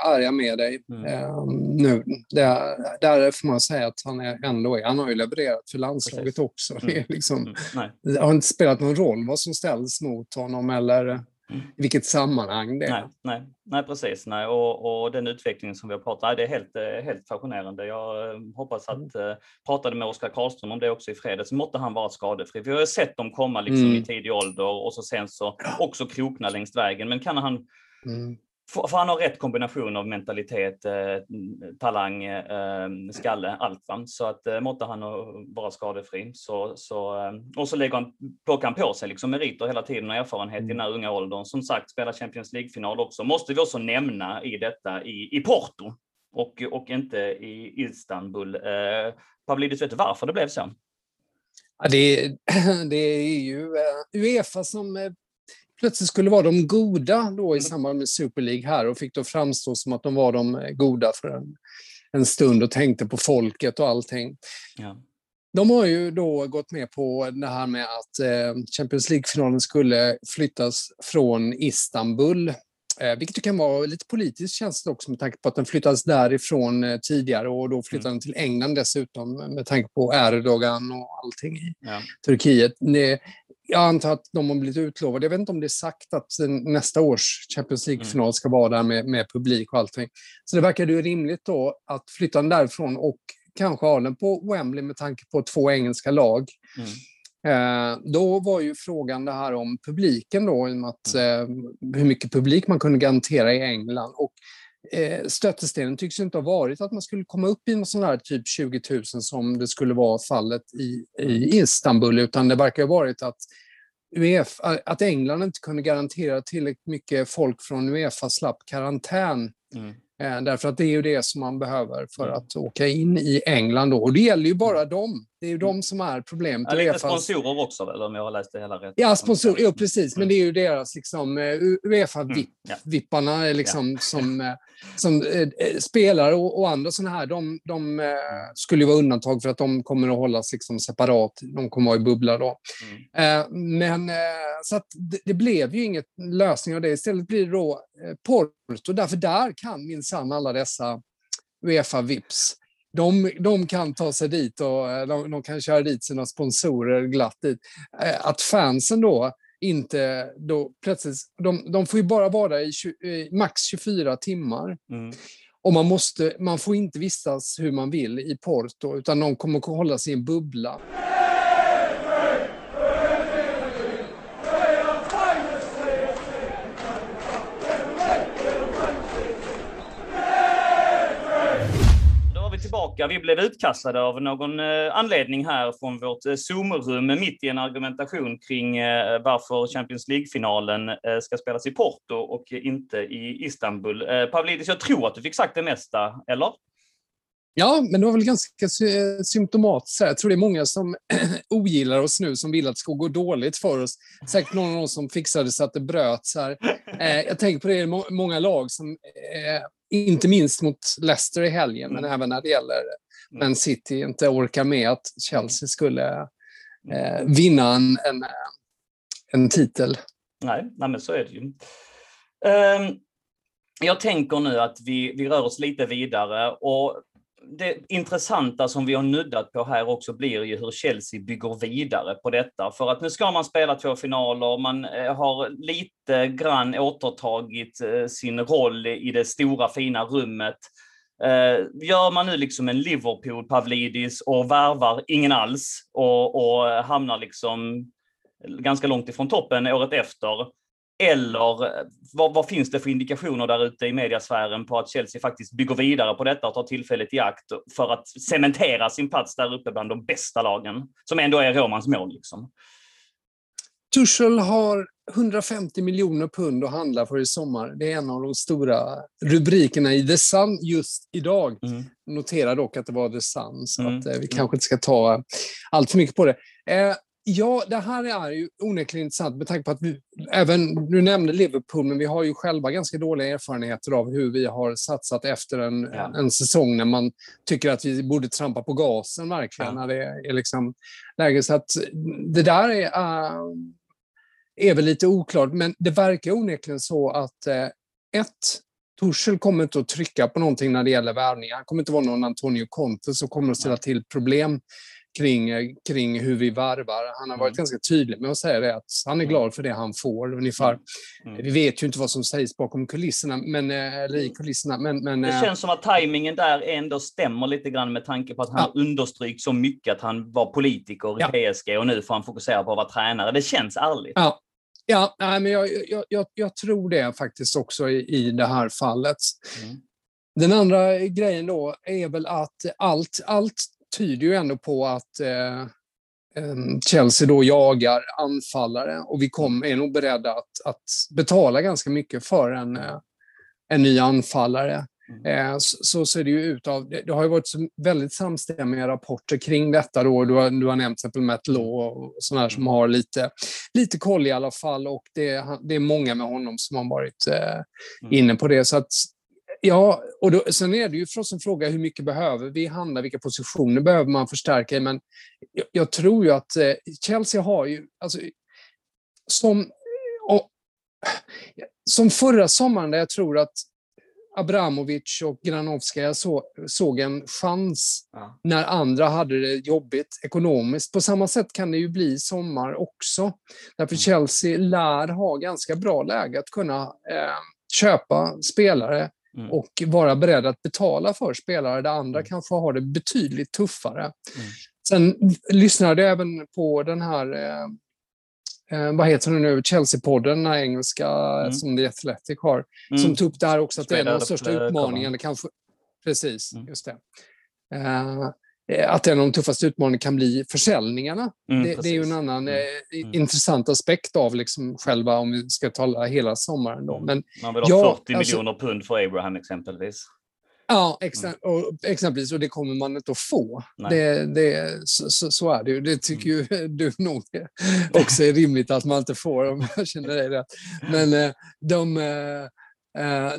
är jag med dig Mm. eh, nu. Där, där får man säga att han är ändå är. Han har ju levererat för landslaget Precis. också. Det, är Mm. liksom, Mm, det har inte spelat någon roll vad som ställs mot honom eller i vilket sammanhang det är. Nej, nej, nej, precis. Nej. Och, och den utvecklingen som vi har pratat om, det är helt, eh, helt fascinerande. Jag eh, hoppas att, eh, pratade med Oskar Karlström om det också i fredags, måtte han vara skadefri. Vi har ju sett dem komma liksom Mm. i tidig ålder och så sen så också krokna längs vägen. Men kan han, Mm. För, han har rätt kombination av mentalitet, eh, talang, eh, skalle, allt. Va? Så att eh, måtte han vara skadefri. Så, så, eh, och så lägger han, plockar han på sig liksom meriter hela tiden och erfarenhet i den här unga åldern. Som sagt, spelar Champions League-final också. Måste vi också nämna i detta i, i Porto och, och inte i Istanbul. Eh, Pavlidis, vet du varför det blev så? Ja, det, det är ju eh, Uefa som eh, plötsligt skulle vara de goda då i samband med Super League här och fick då framstå som att de var de eh, goda för en, en stund och tänkte på folket och allting. Ja. de har ju då gått med på det här med att eh, Champions League-finalen skulle flyttas från Istanbul, eh, vilket kan vara lite politiskt känsligt också med tanke på att den flyttades därifrån tidigare och då flyttade mm. den till England dessutom med tanke på Erdogan och allting i ja. Turkiet. Jag antar att de har blivit utlovade. Jag vet inte om det är sagt att nästa års Champions League-final mm. ska vara där med, med publik och allting. Så det verkar ju rimligt då att flytta den därifrån och kanske ha den på Wembley med tanke på två engelska lag. Mm. Eh, då var ju frågan det här om publiken då, i att, mm. eh, hur mycket publik man kunde garantera i England. Och, stötestenen tycks inte ha varit att man skulle komma upp i någon sån här typ 20 000 som det skulle vara fallet i, i Istanbul, utan det verkar ha varit att UEFA, att England inte kunde garantera tillräckligt mycket folk från Uefa slapp karantän. Mm. Eh, därför att det är ju det som man behöver för mm. att åka in i England. Då. Och det gäller ju bara dem. Det är ju de som är problemet. Ja, lite sponsorer också, eller om jag har läst det hela rätt? Ja, sponsorer, jo, precis. Men det är ju deras liksom, eh, Uefa-vipparna mm. liksom, ja. som, eh, som äh, spelare och, och, andra sådana här, de, de äh, skulle ju vara undantag för att de kommer att hållas liksom, separat. De kommer att vara i bubbla då. Mm. Äh, men så att det, det, blev ju inget lösning av det. Istället blir det då Porto, därför där kan minsann alla dessa Uefa-vips de, de kan ta sig dit och eh, de, de, kan köra dit sina sponsorer glatt dit. Eh, att fansen då inte då plötsligt, de, de får ju bara vara där i 20, max 24 timmar. Mm. Och man, måste, man får inte vistas hur man vill i Porto, utan de kommer att hålla sig i en bubbla. Tillbaka. Vi blev utkastade av någon eh, anledning här från vårt eh, Zoom-rum mitt i en argumentation kring eh, varför Champions League-finalen eh, ska spelas i Porto och inte i Istanbul. Pavlidis, jag tror att du fick sagt det mesta, eller? Ja, men det var väl ganska symptomatiskt. Jag tror det är många som ogillar oss nu, som vill att det ska gå dåligt för oss. Säkert någon av oss som fixade så att det bröts här. Jag tänker på det, är många lag som inte minst mot Leicester i helgen, mm. men även när det gäller mm. Man City, inte orkar med att Chelsea skulle eh, vinna en, en, en titel. Nej, nej, men så är det ju. Um, jag tänker nu att vi, vi rör oss lite vidare och det intressanta som vi har nuddat på här också blir ju hur Chelsea bygger vidare på detta. För att nu ska man spela två finaler, man eh, har lite grann återtagit eh, sin roll i det stora fina rummet. Eh, gör man nu liksom en Liverpool Pavlidis och värvar ingen alls och, och hamnar liksom ganska långt ifrån toppen året efter, eller eh, vad, vad, finns det för indikationer där ute i mediasfären på att Chelsea faktiskt bygger vidare på detta och tar tillfället i akt för att cementera sin plats där uppe bland de bästa lagen, som ändå är Romans mål? Liksom. Tuchel har 150 miljoner pund att handla för i sommar. Det är en av de stora rubrikerna i The Sun just idag. Mm. Notera dock att det var The Sun, så mm. att, eh, vi mm. kanske inte ska ta allt för mycket på det. Eh, Ja, det här är ju onekligen intressant med tanke på att vi, även, du nämnde Liverpool, men vi har ju själva ganska dåliga erfarenheter av hur vi har satsat efter en, ja. en säsong när man tycker att vi borde trampa på gasen verkligen, ja. när det är liksom läge. Så att det där är, äh, är väl lite oklart, men det verkar onekligen så att äh, ett, Torshäll kommer inte att trycka på någonting när det gäller värvningar. Han kommer inte vara någon Antonio Conte som kommer att ställa till problem kring, kring hur vi varvar. Han har varit mm. ganska tydlig med att säga det, att han är mm. glad för det han får ungefär. Mm. Vi vet ju inte vad som sägs bakom kulisserna, men, eh, eller i kulisserna. Men, men, det eh, känns som att tajmingen där ändå stämmer lite grann med tanke på att han ja. understrykt så mycket att han var politiker i ja. PSG och nu får han fokusera på att vara tränare. Det känns ärligt. Ja. Ja, men jag, jag, jag, jag tror det faktiskt också i, i det här fallet. Mm. Den andra grejen då är väl att allt, allt tyder ju ändå på att eh, Chelsea då jagar anfallare och vi kom, är nog beredda att, att betala ganska mycket för en, eh, en ny anfallare. Mm. Eh, så ser det ju ut. Av, det, har ju varit väldigt samstämmiga rapporter kring detta. Då. Du, har, du har nämnt till exempel Matt Law och sådana som mm. har lite, lite koll i alla fall. Och det, det är många med honom som har varit eh, mm. inne på det. Så att Ja, och då, sen är det ju förstås en fråga hur mycket behöver vi handla, vilka positioner behöver man förstärka men jag, jag tror ju att eh, Chelsea har ju, alltså, som, och, som förra sommaren där jag tror att Abramovic och Granovskaja så, såg en chans Ja. när andra hade det jobbigt ekonomiskt. På samma sätt kan det ju bli sommar också. Därför Chelsea lär ha ganska bra läge att kunna eh, köpa spelare Mm. och vara beredd att betala för spelare där andra Mm. kanske har det betydligt tuffare. Mm. Sen lyssnade jag även på den här, eh, eh, vad heter det nu, Chelsea-podden, den här engelska Mm. som The Athletic har, Mm. som tog upp där också att det är en av de största utmaningarna, kanske, precis, Mm. just det. Eh, att en av de tuffaste utmaningarna kan bli försäljningarna. Mm, det, det är ju en annan Mm. eh, Mm. intressant aspekt av liksom själva, om vi ska tala hela sommaren. Då. Mm. Men Man vill ha Ja, 40 alltså- miljoner pund för Abraham exempelvis. Ja, exa och, exempelvis, och det kommer man inte att få. Det, det, så, så, så är det ju. Det tycker ju du nog också är rimligt att man inte får, om jag känner dig rätt. Men eh, de, eh,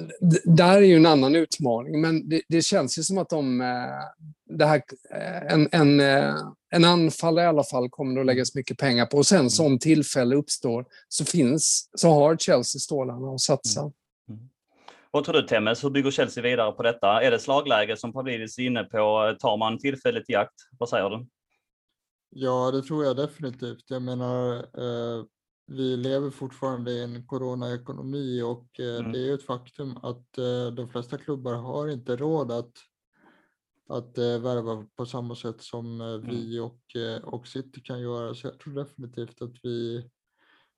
där är ju en annan utmaning, men det, det känns ju som att de, eh, det här, eh, en, en, eh, en anfall i alla fall kommer det att läggas mycket pengar på. Och sen så om tillfälle uppstår så finns, så har Chelsea stålarna att satsa. Vad tror du Temmes, hur bygger Chelsea vidare på detta? Är det slagläge som Pavlidis är inne på? Tar man tillfället i akt? Vad säger du? Ja, det tror jag definitivt. Jag menar, eh, vi lever fortfarande i en coronaekonomi och eh, Mm. det är ju ett faktum att eh, de flesta klubbar har inte råd att, att eh, värva på samma sätt som eh, vi och, och City kan göra. Så jag tror definitivt att vi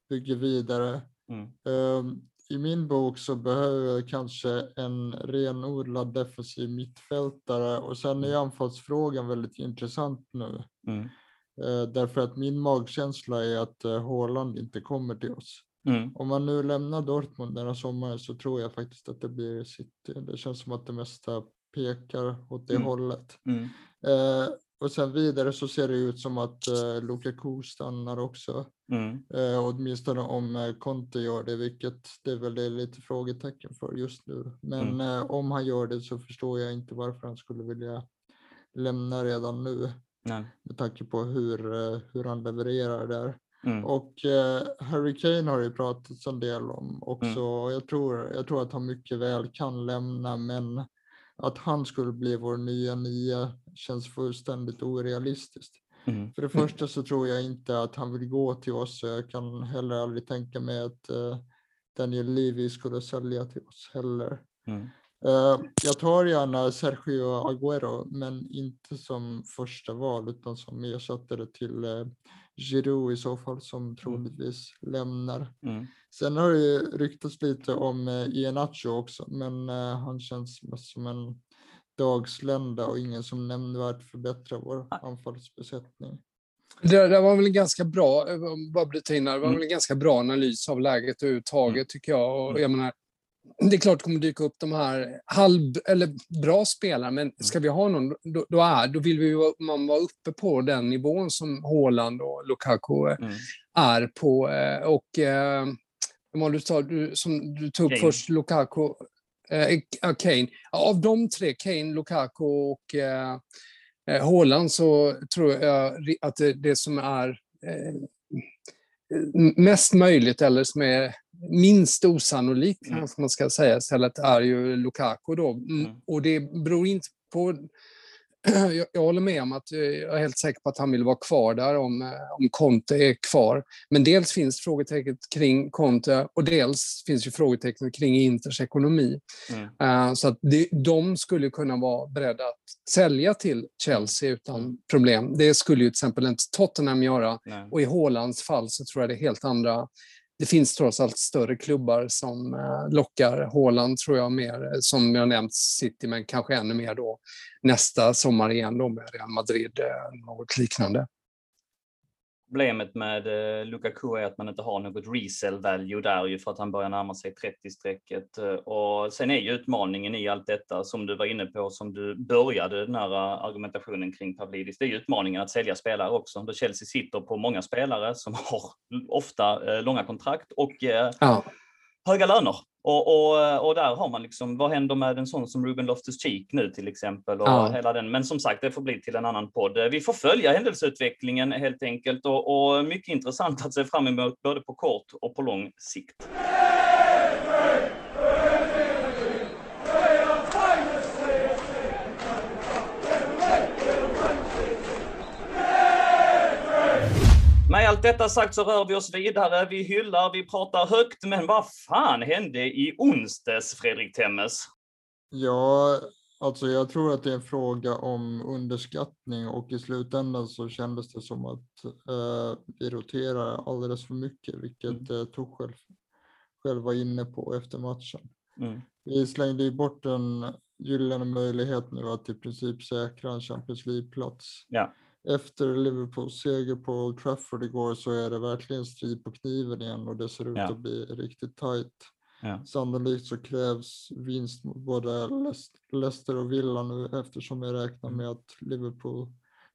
bygger vidare. Mm. Ehm, I min bok så behöver jag kanske en renodlad defensiv mittfältare och sen är anfallsfrågan väldigt intressant nu. Eh, därför att min magkänsla är att eh, Haaland inte kommer till oss. Mm. Om man nu lämnar Dortmund denna sommar så tror jag faktiskt att det blir City. Det känns som att det mesta pekar åt det Mm. hållet. Mm. Eh, och sen vidare så ser det ut som att eh, Lukaku stannar också. Mm. Eh, åtminstone om eh, Conte gör det, vilket det är väl det är lite frågetecken för just nu. Men Mm. eh, om han gör det så förstår jag inte varför han skulle vilja lämna redan nu Nej. med tanke på hur, eh, hur han levererar där. Mm. Och eh, Harry Kane har det pratats en del om också. Mm. Jag, tror, jag tror att han mycket väl kan lämna, men att han skulle bli vår nya nia känns fullständigt orealistiskt. Mm. För det första så tror jag inte att han vill gå till oss. Jag kan heller aldrig tänka mig att eh, Daniel Levy skulle sälja till oss heller. Mm. Eh, jag tar gärna Sergio Agüero, men inte som första val utan som ersättare till eh, Giroud i så fall som troligtvis lämnar. Mm. Sen har det ju ryktats lite om eh, Iheanacho också, men han känns mest som en dagslända och ingen som nämnvärt förbättrar vår anfallsbesättning. Det, det var väl en ganska bra, bara bryta in här, det var Mm. väl en ganska bra analys av läget överhuvudtaget Mm. tycker jag. Och Mm. jag menar, det är klart det kommer dyka upp de här halv, eller bra spelare, men ska vi ha någon, då, då, är, då vill vi ju man vara uppe på den nivån som Haaland och Lukaku eh, Mm. är på. eh, Och eh, du, sa, du, som du tog upp Kane. först, Lukaku, eh, ja, Kane. Av de tre, Kane, Lukaku och eh, eh, Haaland, så tror jag att det, det som är eh, mest möjligt eller som är minst osannolikt Mm. kanske man ska säga istället är ju Lukaku då. Mm. Mm. Och det beror inte på jag, jag håller med om att eh, jag är helt säker på att han vill vara kvar där om, eh, om Conte är kvar. Men dels finns frågetecknet kring Conte och dels finns ju frågetecknet kring Inters ekonomi. Mm. Eh, Så att det, de skulle kunna vara beredda att sälja till Chelsea utan Mm. problem. Det skulle ju till exempel inte Tottenham göra. Nej. Och i Haalands fall så tror jag det är helt andra det finns trots allt större klubbar som eh, lockar Haaland, tror jag, mer. Eh, som jag nämnt, City, men kanske ännu mer då nästa sommar igen då med Real Madrid, eh, något liknande. Problemet med eh, Lukaku är att man inte har något resell value där ju för att han börjar närma sig 30-strecket. Eh, Och sen är ju utmaningen i allt detta som du var inne på, som du började den här eh, argumentationen kring Pavlidis, det är ju utmaningen att sälja spelare också. Då Chelsea sitter på många spelare som har ofta eh, långa kontrakt och eh, Ja, höga löner. Och, och, och där har man liksom, vad händer med en sån som Ruben Loftus-Cheek nu till exempel? Och Ja. hela den. Men som sagt, det får bli till en annan podd. Vi får följa händelseutvecklingen helt enkelt och, och mycket intressant att se fram emot både på kort och på lång sikt. Med allt detta sagt så rör vi oss vidare. Vi hyllar, vi pratar högt, men vad fan hände i onsdags, Fredrik Temmes? Ja, alltså jag tror att det är en fråga om underskattning och i slutändan så kändes det som att eh, vi roterar alldeles för mycket, vilket eh, Tuchel själv var inne på efter matchen. Mm. Vi slängde ju bort en gyllene möjlighet nu att i princip säkra en Champions League-plats. Ja. Efter Liverpools seger på Old Trafford igår så är det verkligen strid på kniven igen och det ser ut Ja. att bli riktigt tajt. Ja. Sannolikt så krävs vinst mot både Leicester- och Villa nu eftersom jag räknar med att Liverpool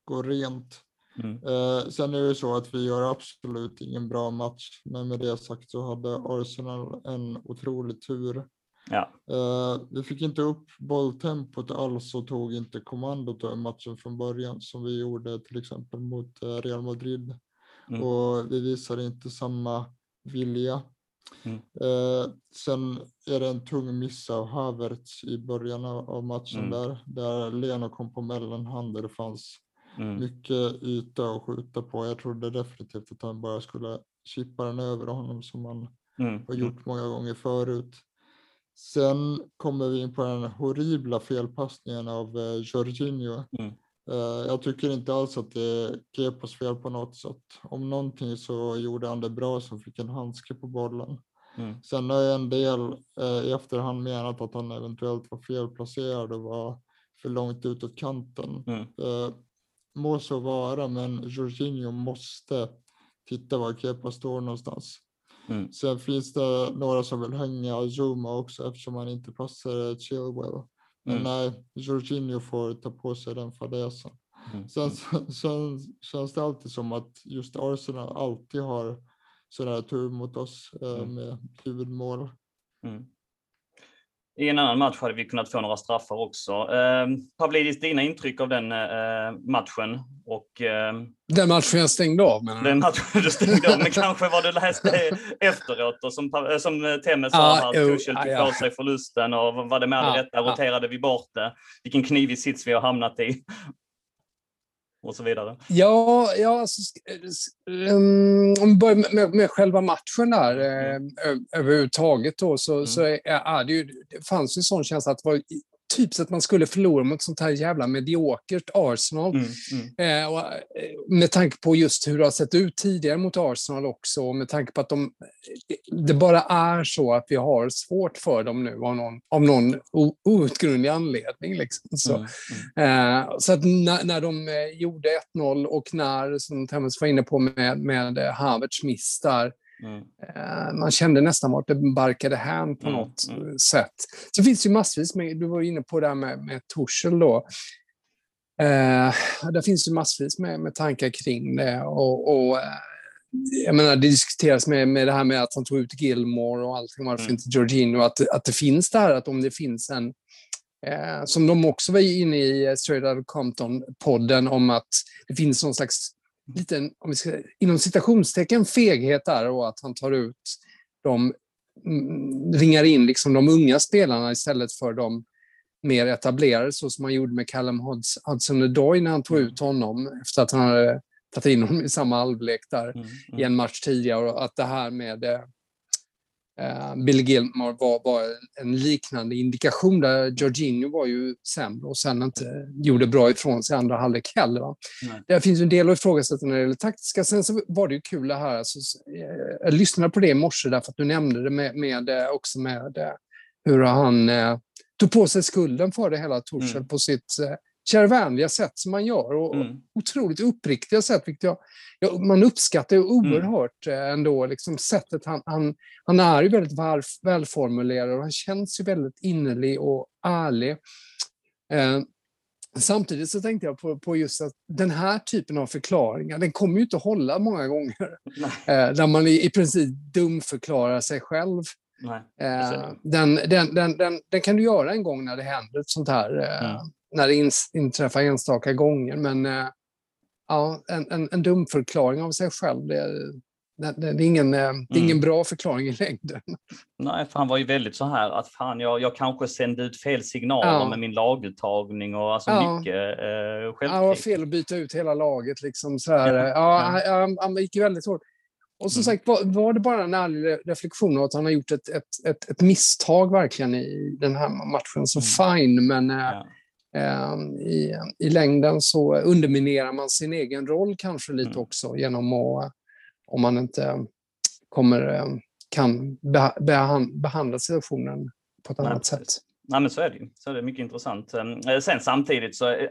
går rent. Mm. Eh, sen är det så att vi gör absolut ingen bra match, men med det sagt så hade Arsenal en otrolig tur. Ja. Eh, vi fick inte upp bolltempot alls och tog inte kommandot över matchen från början som vi gjorde till exempel mot eh, Real Madrid. Mm. Och vi visade inte samma vilja. Mm. Eh, sen är det en tung miss av Havertz i början av av matchen Mm. där, där Leno kom på mellanhand där det fanns Mm. mycket yta att skjuta på. Jag trodde definitivt att han bara skulle chippa den över honom som han Mm. har gjort många gånger förut. Sen kommer vi in på den horribla felpassningen av eh, Jorginho. Mm. Eh, jag tycker inte alls att det är Kepos fel på något sätt. Om någonting så gjorde han det bra som fick en handske på bollen. Mm. Sen har en del eh, i efterhand menat att han eventuellt var felplacerad och var för långt utåt kanten. Mm. Eh, må så vara, men Jorginho måste titta var Kepa står någonstans. Mm. Sen finns det några som vill hänga Zuma också eftersom han inte passar Chilwell. Men Mm. nej, Jorginho får ta på sig den fadäsen. Mm. Sen, sen känns det alltid som att just Arsenal alltid har sådär tur mot oss eh, Mm. med huvudmål. Mm. I en annan match hade vi kunnat få några straffar också. Eh, Pavlidis, dina intryck av den eh, matchen och eh, Den matchen jag stängde av menar du? den matchen du stängde av, men kanske vad du läste efteråt och som, som Temme sa, Ja, att Tuchel tog ja. på sig förlusten och var det med Ja, rätta, ja. roterade vi bort det? Vilken knivig sits vi har hamnat i. Och så vidare. Ja, ja alltså, um, om vi börjar med, med, med själva matchen där eh, ö- överhuvudtaget då, så, Mm. så är, är det ju, det fanns ju en sån känsla att det var typ så att man skulle förlora mot sånt här jävla mediokert Arsenal. Mm, mm, Eh, och, eh, med tanke på just hur det har sett ut tidigare mot Arsenal också, och med tanke på att de, det bara är så att vi har svårt för dem nu av någon, av någon outgrundlig anledning. Liksom. Så, mm, mm. Eh, så att när, när de eh, gjorde 1-0 och när, som Temmes var inne på, med, med eh, Havertz miss där, Mm. eh, man kände nästan vart det barkade hän på Mm, något mm. sätt. Så finns det ju massvis med, du var inne på det här med, med Torshäll då. Eh, där finns ju massvis med, med tankar kring det. Och, och, eh, jag menar, det diskuteras med, med det här med att han tog ut Gilmore och allting, varför Mm. inte Jorginho, att, att det finns där, att om det finns en Eh, som de också var inne i eh, Straight Outta Compton-podden om att det finns någon slags liten, om vi ska, inom citationstecken, feghet där och att han tar ut de, mm, ringar in liksom de unga spelarna istället för de mer etablerade, så som man gjorde med Callum Huds- Hudson-Odoi när han tog ut honom efter att han hade tagit in honom i samma halvlek där Mm, i mm. en match tidigare och att det här med eh, Bill Gilmore var, var en liknande indikation där Jorginho var ju sämre och sen inte gjorde bra ifrån sig andra halvlek heller. Va? Nej. Det finns en del att ifrågasätta när det gäller taktiska. Sen så var det ju kul det här, alltså, eh, jag lyssnade på det i morse därför att du nämnde det med, med eh, också med eh, hur han eh, tog på sig skulden för det hela, Torshäll, Mm. på sitt eh, kärvänliga sätt som man gör. Och, Mm. otroligt uppriktiga sätt, vilket jag, ja, man uppskattar ju oerhört eh, ändå. Liksom sättet han, han, han är ju väldigt väl, välformulerad och han känns ju väldigt innerlig och ärlig. Eh, samtidigt så tänkte jag på, på just att den här typen av förklaringar, den kommer ju inte att hålla många gånger. Eh, där man i, i princip dumförklarar sig själv. Nej, Eh, den, den, den, den kan du göra en gång när det händer ett sånt här, eh, Mm. När det inträffar enstaka gånger. Men eh, ja, en, en, en dum förklaring av sig själv, det, är- det, det, det, är ingen, eh, det är ingen Mm. bra förklaring i längden. Nej, för han var ju väldigt så här att fan, jag, jag kanske sände ut fel signaler Ja. med min laguttagning och alltså Ja. mycket eh, Ja, självkritik. fel att byta ut hela laget. Liksom, så här. Ja, Ja, ja. Han, han, gick ju väldigt hårt. Och som Mm. sagt, var, var det bara en ärlig re- reflektion av att han har gjort ett, ett, ett, ett misstag verkligen i den här matchen, så fine. Men eh, Ja. Eh, i, i längden så underminerar man sin egen roll kanske lite Mm. också genom att, om man inte kommer, eh, kan beha, behan, behandla situationen på ett Nej, annat sätt. Nej, men så är det ju. Så är det mycket intressant. Eh, Sen samtidigt så, eh,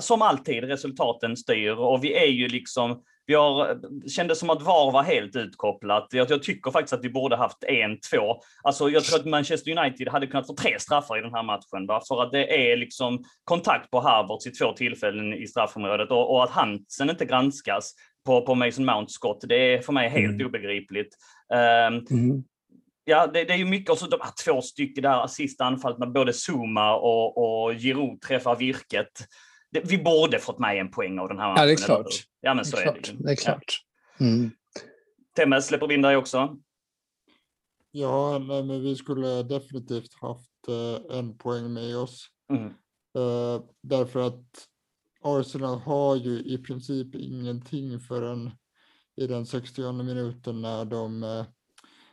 som alltid, resultaten styr och vi är ju liksom, vi har, det kändes som att VAR var helt utkopplat. Jag, jag tycker faktiskt att vi borde haft en, två. Alltså jag tror att Manchester United hade kunnat få tre straffar i den här matchen. Va? För att det är liksom kontakt på Havertz i två tillfällen i straffområdet och, och att Hansen inte granskas på, på Mason Mounts skott, det är för mig helt Mm. obegripligt. Ehm, Mm. Ja, det, det är ju mycket, och så de här två stycken där sista anfallet med både Zuma och, och Giroud träffar virket. Det, vi borde fått med en poäng av den här matchen. Ja, det är klart. Ja, men Det så är är, klart. det. Det är klart. Mm. Ja. Temmes, släpper vi in dig också? Ja, nej, men vi skulle definitivt haft eh, en poäng med oss. Mm. Eh, därför att Arsenal har ju i princip ingenting förrän i den 60 minuten när de, eh,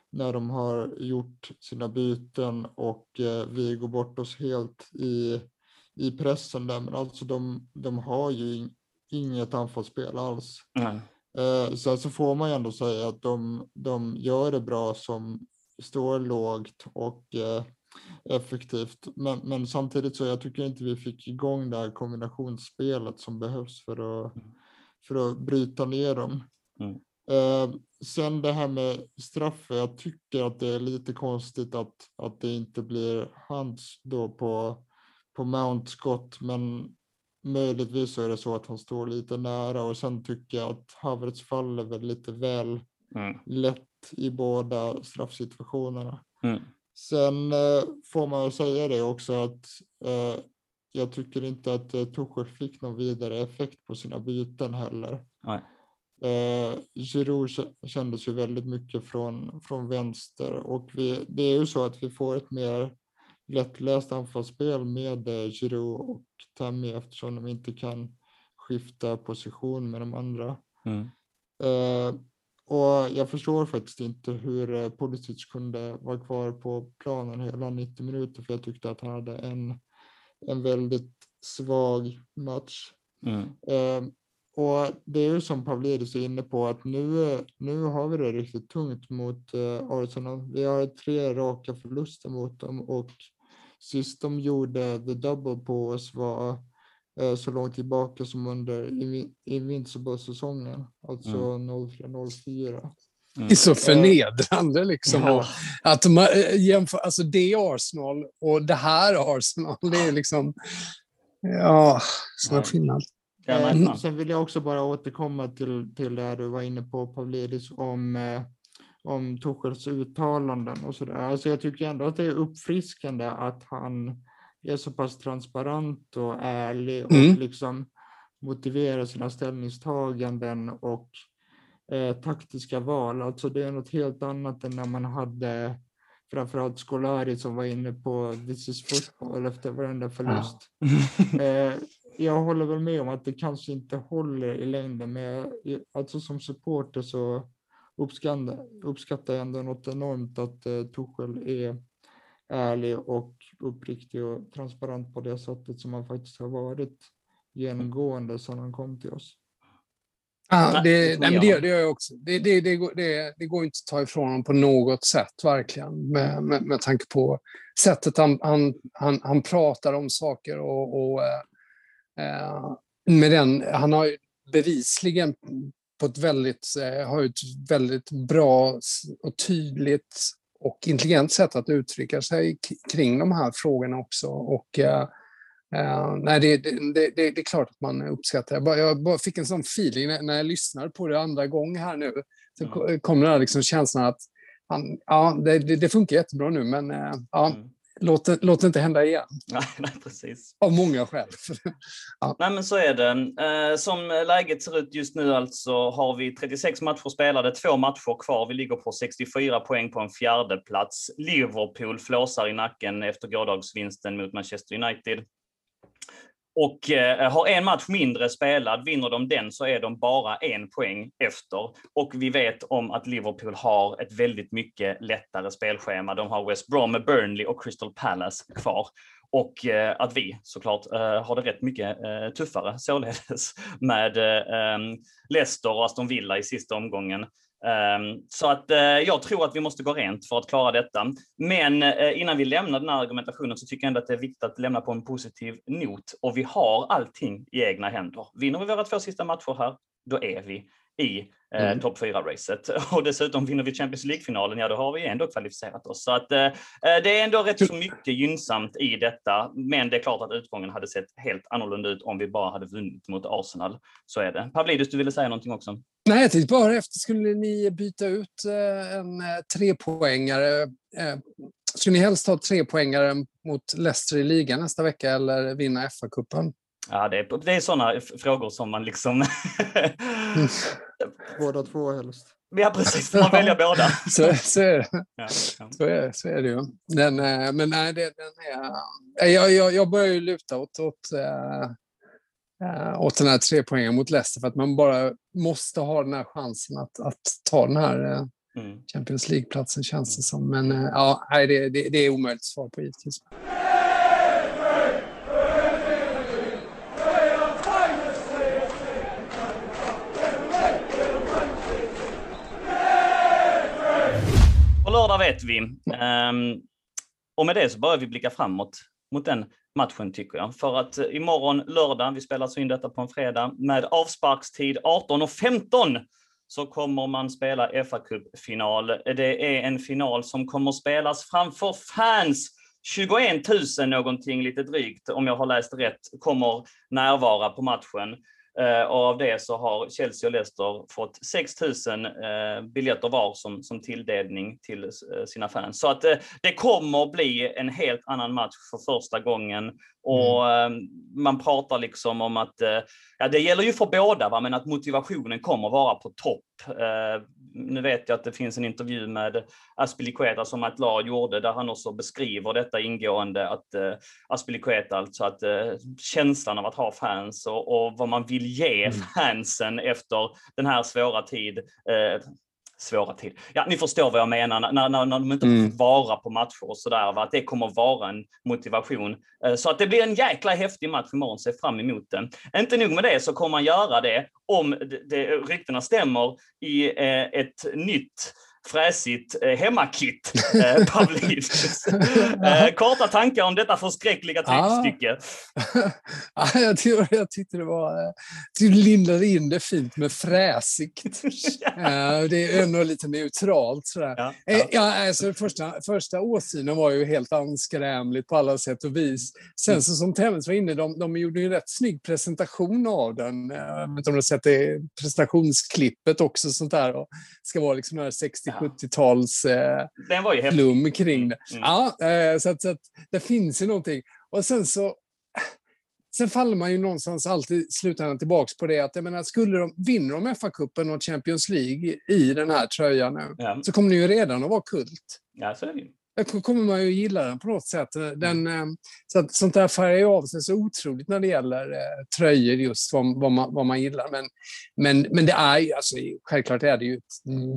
när de har gjort sina byten och eh, vi går bort oss helt i, i pressen där. Men alltså de, de har ju in- inget anfallsspel alls. Mm. Eh, sen så får man ju ändå säga att de, de gör det bra som står lågt och eh, effektivt. Men, men samtidigt så jag tycker inte vi fick igång det här kombinationsspelet som behövs för att, för att bryta ner dem. Mm. Eh, sen det här med straffen, jag tycker att det är lite konstigt att, att det inte blir hands då på, på Mount Scott, men möjligtvis så är det så att han står lite nära och sen tycker jag att Havertz faller väl lite väl Mm. lätt i båda straffsituationerna. Mm. Sen eh, får man ju säga det också att eh, jag tycker inte att eh, Tuchel fick någon vidare effekt på sina byten heller. Nej. Eh, Giroud kä- kändes ju väldigt mycket från, från vänster och vi, det är ju så att vi får ett mer lättläst anfallsspel med eh, Giroud och Tammy eftersom de inte kan skifta position med de andra. Mm. Eh, och jag förstår faktiskt inte hur eh, Pulisic kunde vara kvar på planen hela 90 minuter för jag tyckte att han hade en, en väldigt svag match. Mm. Eh, och det är ju som Pavlidis är inne på att nu, nu har vi det riktigt tungt mot eh, Arsenal. Vi har tre raka förluster mot dem och sist de gjorde the double på oss var eh, så långt tillbaka som under Invi- Invincible-säsongen, alltså 03-04. Det är så förnedrande liksom. Ja. Att man eh, jämför, alltså det är Arsenal och det här är Arsenal. Det är liksom, ja, sån skillnad. Ja, Eh. Sen vill jag också bara återkomma till, till det du var inne på Pavlidis om, eh, om Tuchels uttalanden och sådär. Alltså jag tycker ändå att det är uppfriskande att han är så pass transparent och ärlig och Mm. liksom motiverar sina ställningstaganden och eh, taktiska val. Alltså det är något helt annat än när man hade framförallt Scolari som var inne på this is football efter varenda förlust. Eh, jag håller väl med om att det kanske inte håller i längden, men jag, alltså som supporter så uppskattar, uppskattar ändå något enormt att eh, Tuchel är ärlig och uppriktig och transparent på det sättet som han faktiskt har varit genomgående sedan han kom till oss. Ja, Nej, det, nej, men jag. det, det gör jag också. Det, det, det, går, det, det går inte att ta ifrån honom på något sätt, verkligen. Med, med, med tanke på sättet han, han, han, han pratar om saker och, och eh, eh, med den, han har ju bevisligen på ett väldigt, eh, har ett väldigt bra och tydligt och intelligent sätt att uttrycka sig kring de här frågorna också. Och, eh, nej, det, det, det, det är klart att man uppskattar. Jag bara, jag bara fick en sån feeling när, när jag lyssnade på det andra gången här nu. Så Mm. ko- kom den här liksom känslan att han, ja, det, det, det funkar jättebra nu, men ja, Mm. Låt, låt det inte hända igen. Nej, nej, precis. Av många skäl. Nej, men så är det. Eh, som läget ser ut just nu alltså har vi 36 matcher spelade, två matcher kvar. Vi ligger på 64 poäng på en fjärde plats. Liverpool flåsar i nacken efter gårdagsvinsten mot Manchester United. Och eh, har en match mindre spelad, vinner de den så är de bara en poäng efter. Och vi vet om att Liverpool har ett väldigt mycket lättare spelschema. De har West Brom, Burnley och Crystal Palace kvar. Och eh, att vi såklart eh, har det rätt mycket eh, tuffare således med eh, ehm, Leicester och Aston Villa i sista omgången. Ehm, så att eh, jag tror att vi måste gå rent för att klara detta. Men eh, innan vi lämnar den här argumentationen så tycker jag ändå att det är viktigt att lämna på en positiv not. Och vi har allting i egna händer. Vinner vi våra två sista matcher här, då är vi i eh, Mm. topp 4-racet. Och dessutom vinner vi Champions League-finalen, ja då har vi ändå kvalificerat oss. Så att eh, eh, det är ändå rätt så mycket gynnsamt i detta. Men det är klart att utgången hade sett helt annorlunda ut om vi bara hade vunnit mot Arsenal. Så är det. Pavlidis, du ville säga någonting också? Nej, jag tänkte bara efter, skulle ni byta ut eh, en eh, trepoängare? Eh, skulle ni helst ha trepoängare mot Leicester i ligan nästa vecka eller vinna FA-cupen? Ja, det är, det är sådana frågor som man liksom... Båda två helst. ja, precis. Man väljer båda. Så, så, är, det, Ja, ja. så, är, så är det ju. Den, eh, men nej, det, den är... eh, Jag, jag, jag börjar ju luta åt, åt, eh, åt den här trepoängen mot Leicester för att man bara måste ha den här chansen att, att ta den här Mm. Champions League-platsen känns det som. Men ja, nej, det, det, det är omöjligt svar på givetvis. Vet vi. Um, och med det så börjar vi blicka framåt mot den matchen tycker jag. För att eh, imorgon lördag, vi spelar så in detta på en fredag, med avsparkstid 18.15 så kommer man spela fa Cup-final. Det är en final som kommer spelas framför fans. 21 000 någonting lite drygt, om jag har läst rätt, kommer närvara på matchen. Eh, och av det så har Chelsea och Leicester fått 6 000 eh, biljetter var som, som tilldelning till eh, sina fans. Så att eh, det kommer bli en helt annan match för första gången. Och eh, man pratar liksom om att, eh, ja det gäller ju för båda, va? men att motivationen kommer vara på topp. Eh, nu vet jag att det finns en intervju med Aspilicueta som Atlar gjorde där han också beskriver detta ingående att eh, Aspilicueta, alltså att känslan av att ha fans och, och vad man vill ge Mm. fansen efter den här svåra tid. Svåra tid. Ja, ni förstår vad jag menar när, när, när de inte Mm. får vara på matcher och sådär. va, Att det kommer vara en motivation. Eh, Så att det blir en jäkla häftig match imorgon. Se fram emot den. Inte nog med det så kommer man göra det om det, det, ryktena stämmer i eh, ett nytt fräsigt eh, hemmakit, eh, Pavlidis. eh, korta tankar om detta förskräckliga Ja. tryckstycke. Ja, jag, tyckte, jag tyckte det var... eh, Du lindade in det fint med fräsigt. Eh, Det är ändå lite neutralt. Sådär. Ja, Eh, ja. Ja, alltså, första, första åsynen var ju helt anskrämligt på alla sätt och vis. Sen Mm. så som Temmes var inne, de, de gjorde ju en rätt snygg presentation av den. Eh, Jag vet inte om du har sett det presentationsklippet också, sånt där. Och ska vara liksom den här 60-70-tals eh, flum kring det. Mm. Ja, eh, så att, så att det finns ju någonting. Och sen så Sen faller man ju någonstans alltid i slutändan tillbaks på det att jag menar, skulle de, vinner de FA-cupen och Champions League i den här tröjan nu, Ja, så kommer det ju redan att vara kult. ja, så är det ju. Då kommer man ju gilla den på något sätt. Den, eh, så att, sånt där färgar ju av sig så otroligt när det gäller eh, tröjor, just vad, vad, man, vad man gillar. Men, men, men det är ju, alltså, självklart är det ju,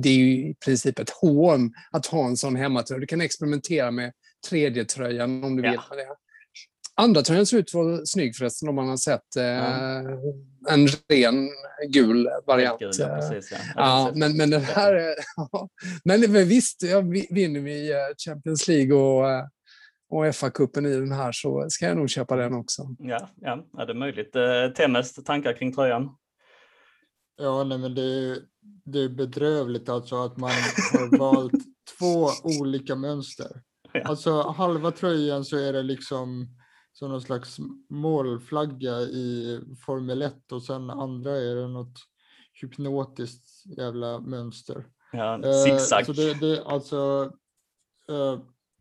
det är ju i princip ett hån att ha en sån hemmatröja. Du kan experimentera med tredje tröjan om du Ja. vill. Med det. Andra tröjan ser ut att vara snygg förresten om man har sett eh, Ja. en ren gul variant. Gud, ja, precis, ja. Ja, men, men den här... är-. Men, men visst, ja, vi- vinner vi eh, Champions League och, eh, och FA-cupen i den här så ska jag nog köpa den också. Ja, ja, ja, det är möjligt. Eh, Temmes tankar kring tröjan? Ja, nej, men det, är- det är bedrövligt alltså att man har valt två olika mönster. Ja. Alltså halva tröjan så är det liksom som någon slags målflagga i Formel 1 och sen andra är det något hypnotiskt jävla mönster. Ja, Eh, zigzag. det, det, alltså, eh,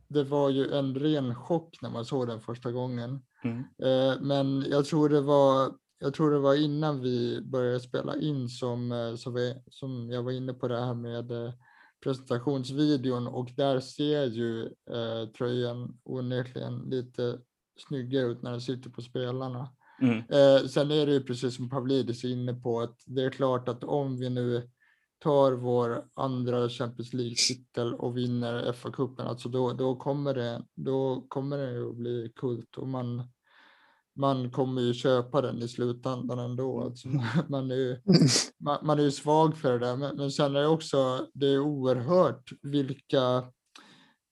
det var ju en ren chock när man såg den första gången. Mm. Eh, Men jag tror det var, jag tror det var innan vi började spela in som, eh, som, vi, som jag var inne på det här med eh, presentationsvideon och där ser ju tröjan onekligen lite snyggare ut när den sitter på spelarna. Mm. Eh, sen är det ju precis som Pavlidis är inne på att det är klart att om vi nu tar vår andra Champions League-titel och vinner FA-cupen, alltså då, då, kommer det, då kommer det att bli kult och man, man kommer ju köpa den i slutändan ändå. Alltså, man, är ju, man, man är ju svag för det där, men, men sen är det också, det är oerhört vilka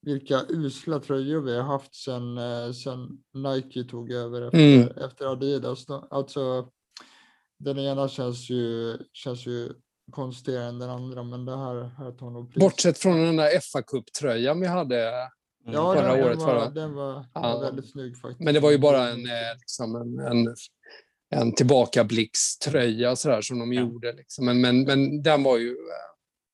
vilka usla tröjor vi har haft sen, eh, sen Nike tog över efter, Mm. efter Adidas. Alltså, den ena känns ju, känns ju konstigare än den andra, men det här, här tar nog pris. Bortsett från den där FA-cuptröjan vi hade. Mm. ja, förra den, året den var, var det. den var, Ja. var väldigt snygg faktiskt. Men det var ju bara en, eh, liksom en, en, en tillbakablickströja sådär som de Ja. gjorde. Liksom. Men, men, men den var ju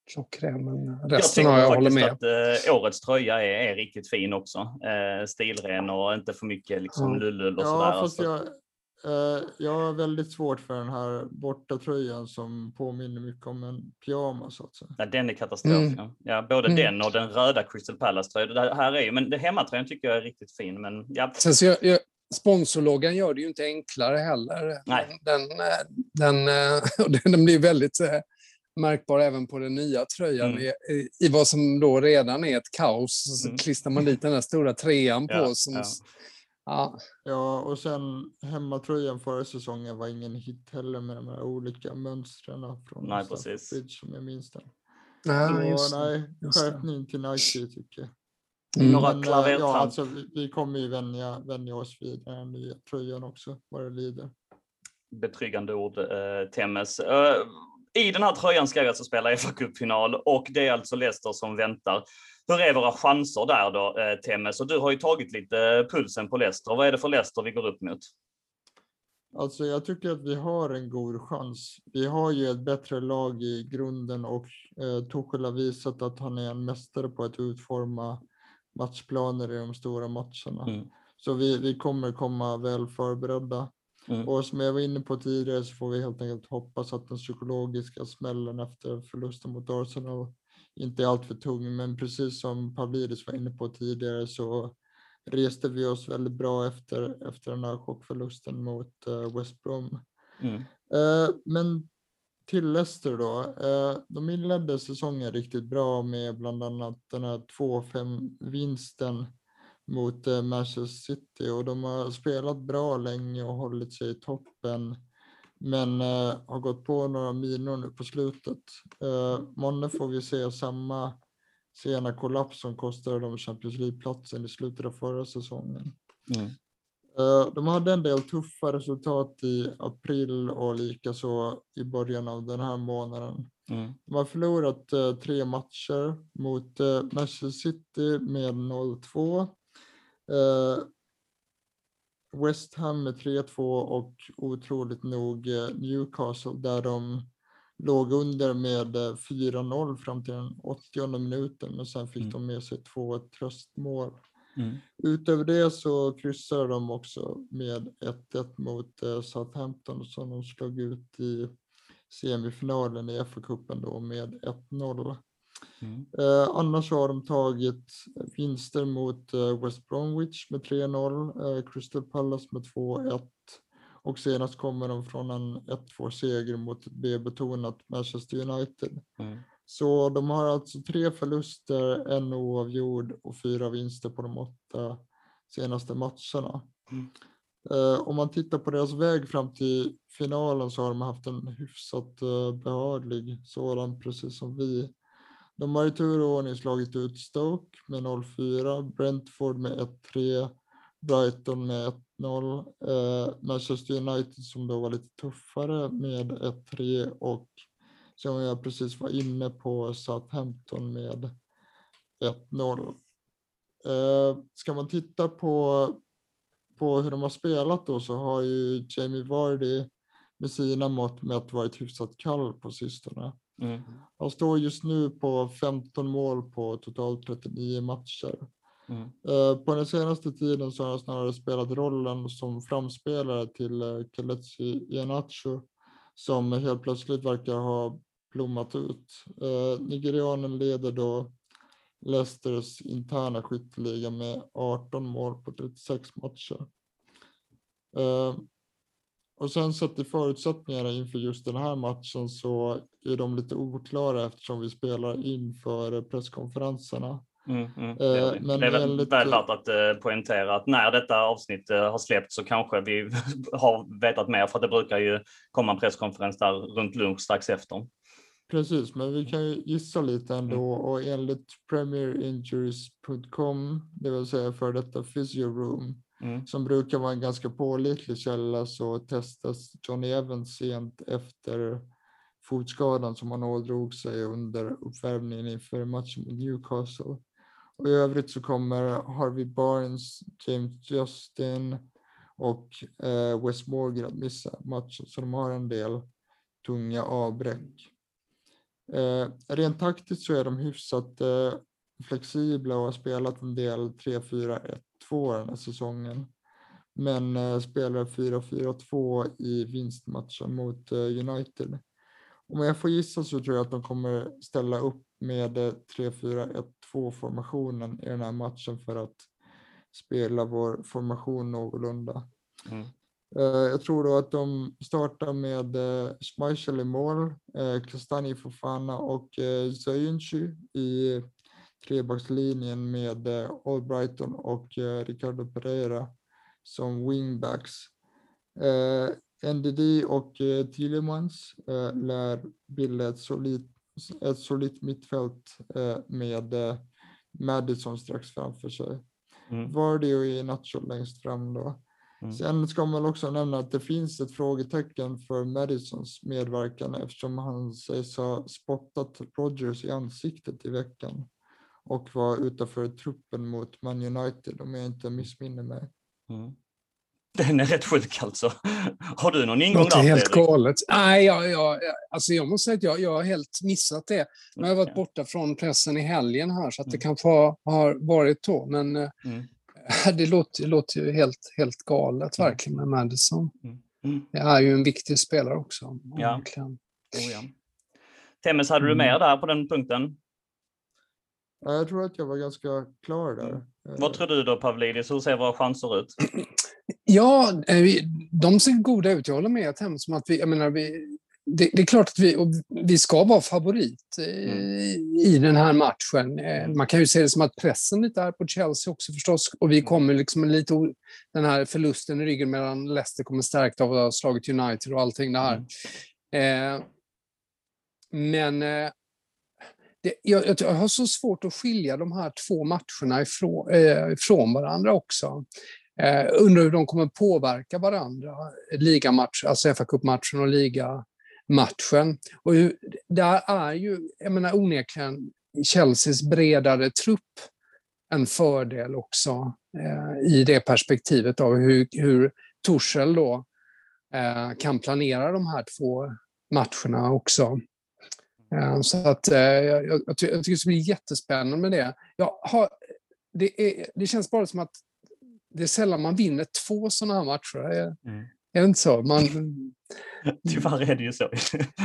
eh, klockren. Men Jag resten tycker har jag håller med. att eh, årets tröja är, är riktigt fin också. Eh, stilren och inte för mycket liksom Ja. lullull och Ja, sådär. jag, eh, jag har väldigt svårt för den här borta tröjan som påminner mycket om en pyjamas. Ja, den är katastrof. Mm. Ja. Ja, både Mm. den och den röda Crystal Palace-tröjan. Det här är ju, men det hemmatröjan tycker jag är riktigt fin. Men ja, Sen så jag, jag, sponsorloggan gör det ju inte enklare heller. Nej. Den, eh, den, eh, och den, den blir väldigt eh, märkbar även på den nya tröjan. Mm. I, i- vad som då redan är ett kaos så Mm. klistrar man dit den där stora trean på. Ja, som, ja. Ja. Ja, och sen hemmatröjan förra säsongen var ingen hit heller med de här olika mönstren från Nej, precis. Bridge som jag minns den. Just nej, just det. skärpning till Nike tycker jag. Mm. Några Men, eh, klavertramp. ja, alltså, vi, vi kommer ju vänja, vänja oss vid den här nya tröjan också, vad det lider. betryggande ord, eh, Temmes. Eh, I den här tröjan ska vi alltså spela FA-cupfinal och det är alltså Leicester som väntar. Hur är våra chanser där då, eh, Temmes? Och du har ju tagit lite pulsen på Leicester. Vad är det för Leicester vi går upp mot? Alltså jag tycker att vi har en god chans. Vi har ju ett bättre lag i grunden och eh, Tuchel har visat att han är en mästare på att utforma matchplaner i de stora matcherna. Mm. Så vi, vi kommer komma väl förberedda. Mm. Och som jag var inne på tidigare så får vi helt enkelt hoppas att den psykologiska smällen efter förlusten mot Arsenal inte är alltför tung. Men precis som Pavlidis var inne på tidigare så reste vi oss väldigt bra efter, efter den här chockförlusten mot eh, West Brom. Mm. Eh, men till Leicester då. Eh, de inledde säsongen riktigt bra med bland annat den här 2-5 vinsten mot eh, Manchester City och de har spelat bra länge och hållit sig i toppen. Men eh, har gått på några minor nu på slutet. Eh, månne får vi se samma sena kollaps som kostade dem Champions League-platsen i slutet av förra säsongen. Mm. Eh, De hade en del tuffa resultat i april och likaså i början av den här månaden. Mm. De har förlorat eh, tre matcher mot eh, Manchester City med 0-2. Eh, West Ham med 3-2 och otroligt nog eh, Newcastle där de låg under med eh, 4-0 fram till den 80 minuten men sen fick Mm. de med sig två tröstmål. Mm. Utöver det så kryssade de också med 1-1 mot eh, Southampton som de slog ut i semifinalen i FA-cupen då med 1-0. Mm. Eh, annars har de tagit vinster mot eh, West Bromwich med 3-0, eh, Crystal Palace med 2-1 och senast kommer de från en 1-2 seger mot B-betonat Manchester United. Mm. Så de har alltså tre förluster, en oavgjord och fyra vinster på de åtta senaste matcherna. Mm. Eh, om man tittar på deras väg fram till finalen så har de haft en hyfsat uh, behaglig sådan, precis som vi. De har i tur och ordning slagit ut Stoke med 0-4, Brentford med 1-3, Brighton med 1-0, eh, Manchester United som då var lite tuffare med 1-3 och som jag precis var inne på Southampton med 1-0. Eh, ska man titta på, på hur de har spelat då så har ju Jamie Vardy med sina mått mätt varit hyfsat kall på sistone. Mm. Han står just nu på 15 mål på totalt 39 matcher. Mm. Eh, På den senaste tiden så har han snarare spelat rollen som framspelare till eh, Kelechi Iheanacho som helt plötsligt verkar ha blommat ut. Eh, Nigerianen leder då Leicesters interna skytteliga med 18 mål på 36 matcher. Och sen sett till förutsättningarna inför just den här matchen så är de lite oklara eftersom vi spelar inför presskonferenserna. Mm, mm. Eh, men det är väl enligt- väl värt att eh, poängtera att när detta avsnitt eh, har släppts så kanske vi har vetat mer för att det brukar ju komma en presskonferens där runt lunch strax efter. Precis, men vi kan ju gissa lite ändå Mm. och enligt premierinjuries.com, det vill säga för detta physio room, Mm. som brukar vara en ganska pålitlig källa så testas Johnny Evans sent efter fotskadan som han ådrog sig under uppvärmningen inför matchen mot Newcastle. Och i övrigt så kommer Harvey Barnes, James Justin och eh, Wes Morgan att missa matchen, så de har en del tunga avbräck. Eh, rent taktiskt så är de hyfsat eh, flexibla och har spelat en del 3-4-1-2 den här säsongen. Men eh, spelar 4-4-2 i vinstmatchen mot eh, United. Om jag får gissa så tror jag att de kommer ställa upp med eh, 3-4-1-2 formationen i den här matchen för att spela vår formation någorlunda. Mm. Eh, Jag tror då att de startar med eh, Schmeichel i mål, eh, Kastani Fofana och eh, Zayuncu i trebackslinjen med eh, Albrighton och eh, Ricardo Pereira som wingbacks. Eh, NDD och Tillemans lär bilda ett solitt, ett solitt mittfält med Madison strax framför sig. Mm. Vardy och Iheanacho längst fram då. Mm. Sen ska man också nämna att det finns ett frågetecken för Madisons medverkan eftersom han sägs ha spottat Rodgers i ansiktet i veckan och var utanför truppen mot Man United om jag inte missminner mig. Mm. Den är rätt sjuk alltså. Har du någon ingång Låter där helt galet. Nej, jag, jag, alltså jag måste säga att jag, jag har helt missat det. Men jag har varit borta från pressen i helgen här, så att det Mm. kanske har, har varit då. Men eh, Mm. det låter, det låter ju helt, helt galet Mm. verkligen med Madison. Mm. Det är ju en viktig spelare också. Ja. Oh, ja. Temmes, hade du Mm. mer där på den punkten? Ja, Jag tror att jag var ganska klar där. Mm. Vad Eh, tror du då Pavlidis? Hur ser våra chanser ut? Ja, eh, de ser goda ut. Jag håller med Tem, som att vi, jag menar, vi, det, det är klart att vi, vi ska vara favorit eh, Mm. i den här matchen. Eh, Man kan ju se det som att pressen lite är på Chelsea också förstås. Och Mm. vi kommer liksom lite den här förlusten i ryggen medan Leicester kommer stärkt av att ha slagit United och allting det här. Mm. Eh, men eh, det, jag, jag, har så svårt att skilja de här två matcherna ifrån, eh, varandra också. Eh, undrar hur de kommer påverka varandra, ligamatch, alltså fa Cup-matchen och ligamatchen. Och hur, där är ju, jag menar onekligen, Chelseas bredare trupp en fördel också eh, i det perspektivet av hur, hur Torshäll då eh, kan planera de här två matcherna också. Eh, så att eh, jag, jag, jag ty- jag tycker det bli jättespännande med det. Jag har, det, är, det känns bara som att det är sällan man vinner två sådana här matcher. Är, Mm. är det inte så? Man, Tyvärr är det ju så.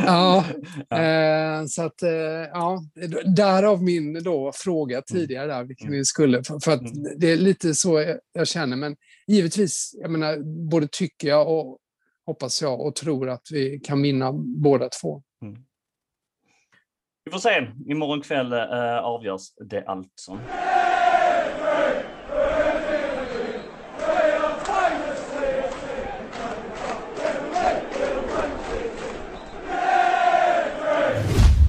ja, Ja. Eh, så att, eh, ja, därav min då fråga tidigare där, vilken vi skulle, för, för att Mm. det är lite så jag, jag känner, men givetvis, jag menar, både tycker jag och hoppas jag och tror att vi kan vinna båda två. Vi får se. Imorgon kväll eh, avgörs det alltså.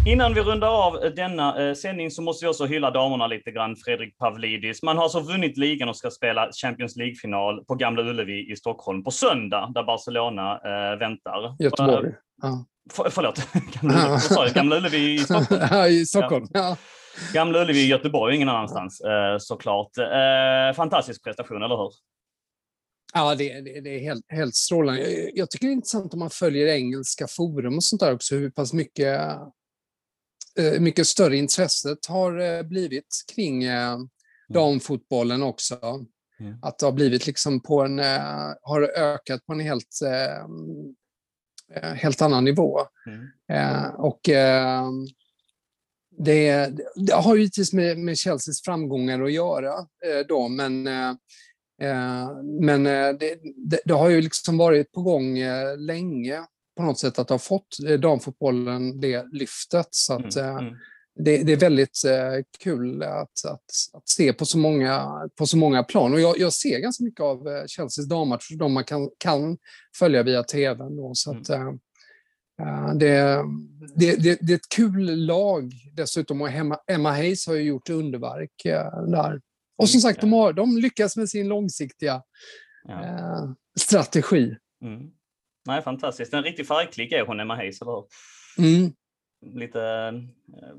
Innan vi rundar av denna eh, sändning så måste vi också hylla damerna lite grann, Fredrik Pavlidis. Man har alltså vunnit ligan och ska spela Champions League-final på Gamla Ullevi i Stockholm på söndag, där Barcelona eh, väntar. Göteborg. Eh, Ja. För, förlåt, Gamla vad sa jag? Gamla Ullevi i Stockholm. Ja, I Stockholm. Ja. Gamla Ullevi i Göteborg, ingen annanstans eh, såklart. Eh, fantastisk prestation, eller hur? Ja, det, det, det är helt, helt strålande. Jag, jag tycker det är intressant om man följer engelska forum och sånt där också, hur pass mycket eh, mycket större intresset har blivit kring eh, damfotbollen också. Mm. Att det har blivit liksom på en, har ökat på en helt, helt annan nivå. Mm. Eh, och eh, det, det har ju givetvis med, med Chelseas framgångar att göra eh, då, men, eh, eh, men eh, det, det, det har ju liksom varit på gång eh, länge på något sätt att ha fått eh, damfotbollen det lyftet. Så att, Mm. eh, Mm. Det, det är väldigt eh, kul att, att, att se på så många, på så många plan. Och jag, jag ser ganska mycket av eh, Chelseas dammatcher, de man kan, kan följa via tv. Då, så att, eh, det, det, det, det är ett kul lag dessutom och Emma, Emma Hayes har ju gjort underverk eh, där. Och som sagt, de, har, de lyckas med sin långsiktiga Ja. strategi. Mm. Nej, fantastiskt. En riktig färgklick är hon, Emma Hayes, eller hur? Mm. Lite eh,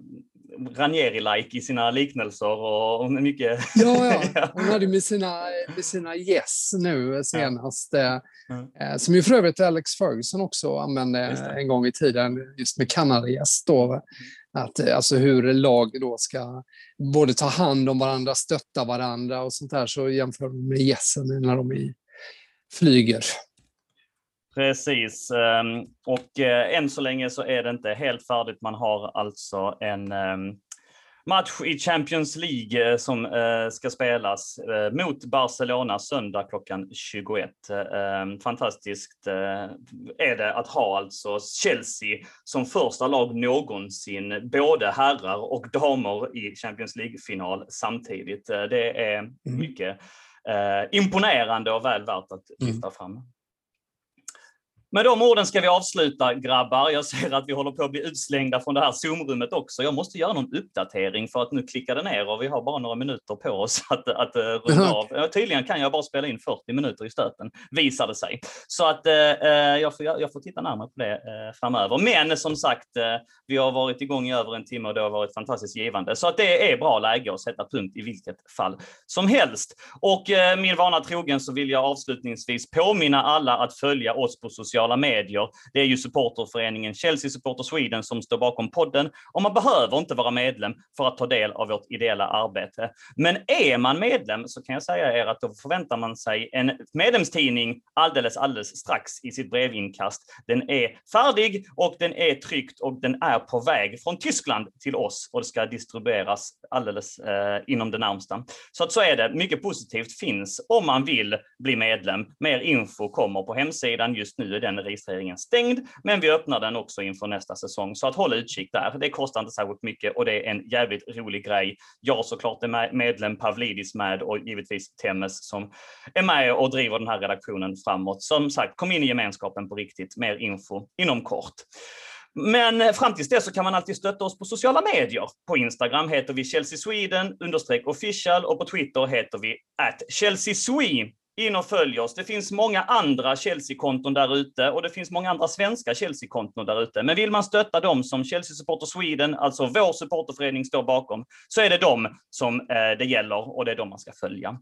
Ranieri-like i sina liknelser och mycket... Ja, ja. Hon hade med sina, med sina yes nu senast. eh, Mm. Som ju för övrigt Alex Ferguson också använde en gång i tiden, just med Kanada-gäss. då. Att, eh, alltså hur lag då ska både ta hand om varandra, stötta varandra och sånt där. Så jämför de med gässen när de flyger. Precis. ehm, Och eh, än så länge så är det inte helt färdigt. Man har alltså en ehm, match i Champions League eh, som eh, ska spelas mot Barcelona söndag klockan 21. Ehm, Fantastiskt är det att ha alltså Chelsea som första lag någonsin, både herrar och damer i Champions League-final samtidigt. Det är mycket eh, imponerande och väl värt att lyfta fram. Med de orden ska vi avsluta grabbar. Jag ser att vi håller på att bli utslängda från det här Zoom-rummet också. Jag måste göra någon uppdatering för att nu klickar det ner och vi har bara några minuter på oss att, att eh, runda av. Ja, Tydligen kan jag bara spela in 40 minuter i stöten, visar det sig. Så att eh, jag, får, jag får titta närmare på det eh, framöver. Men som sagt, vi har varit igång i över en timme och det har varit fantastiskt givande. Så att det är bra läge att sätta punkt i vilket fall som helst. Och min vana trogen så vill jag avslutningsvis påminna alla att följa oss på sociala medier. Det är ju supporterföreningen Chelsea Supporter Sweden som står bakom podden och man behöver inte vara medlem för att ta del av vårt ideella arbete. Men är man medlem så kan jag säga er att då förväntar man sig en medlemstidning alldeles, alldeles strax i sitt brevinkast. Den är färdig och den är tryckt och den är på väg från Tyskland till oss och det ska distribueras alldeles eh, inom det närmsta. Så att så är det. Mycket positivt finns om man vill bli medlem. Mer info kommer på hemsidan. Just nu är den registreringen stängd, men vi öppnar den också inför nästa säsong. Så att håll utkik där. Det kostar inte särskilt mycket och det är en jävligt rolig grej. Jag såklart är medlem, Pavlidis med och givetvis Temmes som är med och driver den här redaktionen framåt. Som sagt, kom in i gemenskapen på riktigt. Mer info inom kort. Men eh, fram tills dess så kan man alltid stötta oss på sociala medier. På Instagram heter vi Chelsea Sweden understreck official och på Twitter heter vi at Chelsea Swee. In och följ oss. Det finns många andra Chelsea-konton där ute och det finns många andra svenska Chelsea-konton där ute. Men vill man stötta dem som Chelsea Supporter Sweden, alltså vår supporterförening, står bakom, så är det dem som eh, det gäller och det är dem man ska följa.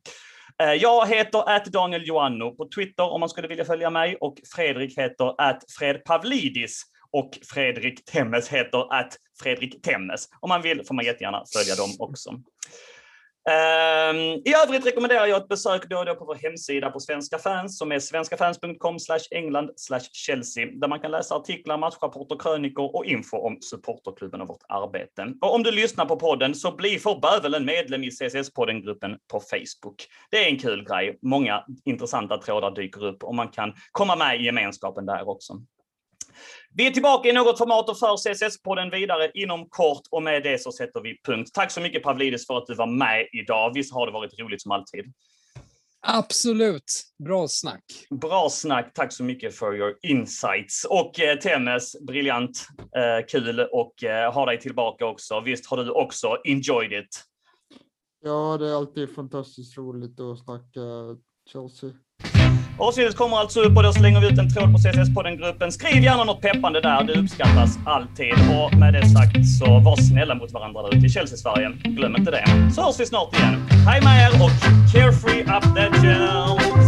Eh, Jag heter att Daniel Joanno på Twitter om man skulle vilja följa mig och Fredrik heter att Fred Pavlidis och Fredrik Temmes heter att Fredrik Temmes. Om man vill får man jättegärna följa dem också. Ehm, I övrigt rekommenderar jag ett besök då och då på vår hemsida på Svenska fans som är svenskafans.com england Chelsea där man kan läsa artiklar, matchrapporter, krönikor och info om supporterklubben och vårt arbete. Och om du lyssnar på podden så bli för bövelen medlem i CSS-poddengruppen på Facebook. Det är en kul grej. Många intressanta trådar dyker upp och man kan komma med i gemenskapen där också. Vi är tillbaka i något format och för CSS-podden vidare inom kort och med det så sätter vi punkt. Tack så mycket Pavlidis för att du var med idag. Visst har det varit roligt som alltid? Absolut. Bra snack. Bra snack. Tack så mycket för your insights. Och eh, Temmes, briljant, eh, kul och eh, ha dig tillbaka också. Visst har du också enjoyed it? Ja, det är alltid fantastiskt roligt att snacka Chelsea. Avsnittet kommer alltså upp och då slänger vi ut en tråd på CSS-podden-gruppen. Skriv gärna något peppande där, det uppskattas alltid. Och med det sagt så var snälla mot varandra där ute i Chelsea-Sverige. Glöm inte det. Så hörs vi snart igen. Hej med er och carefree up that gel!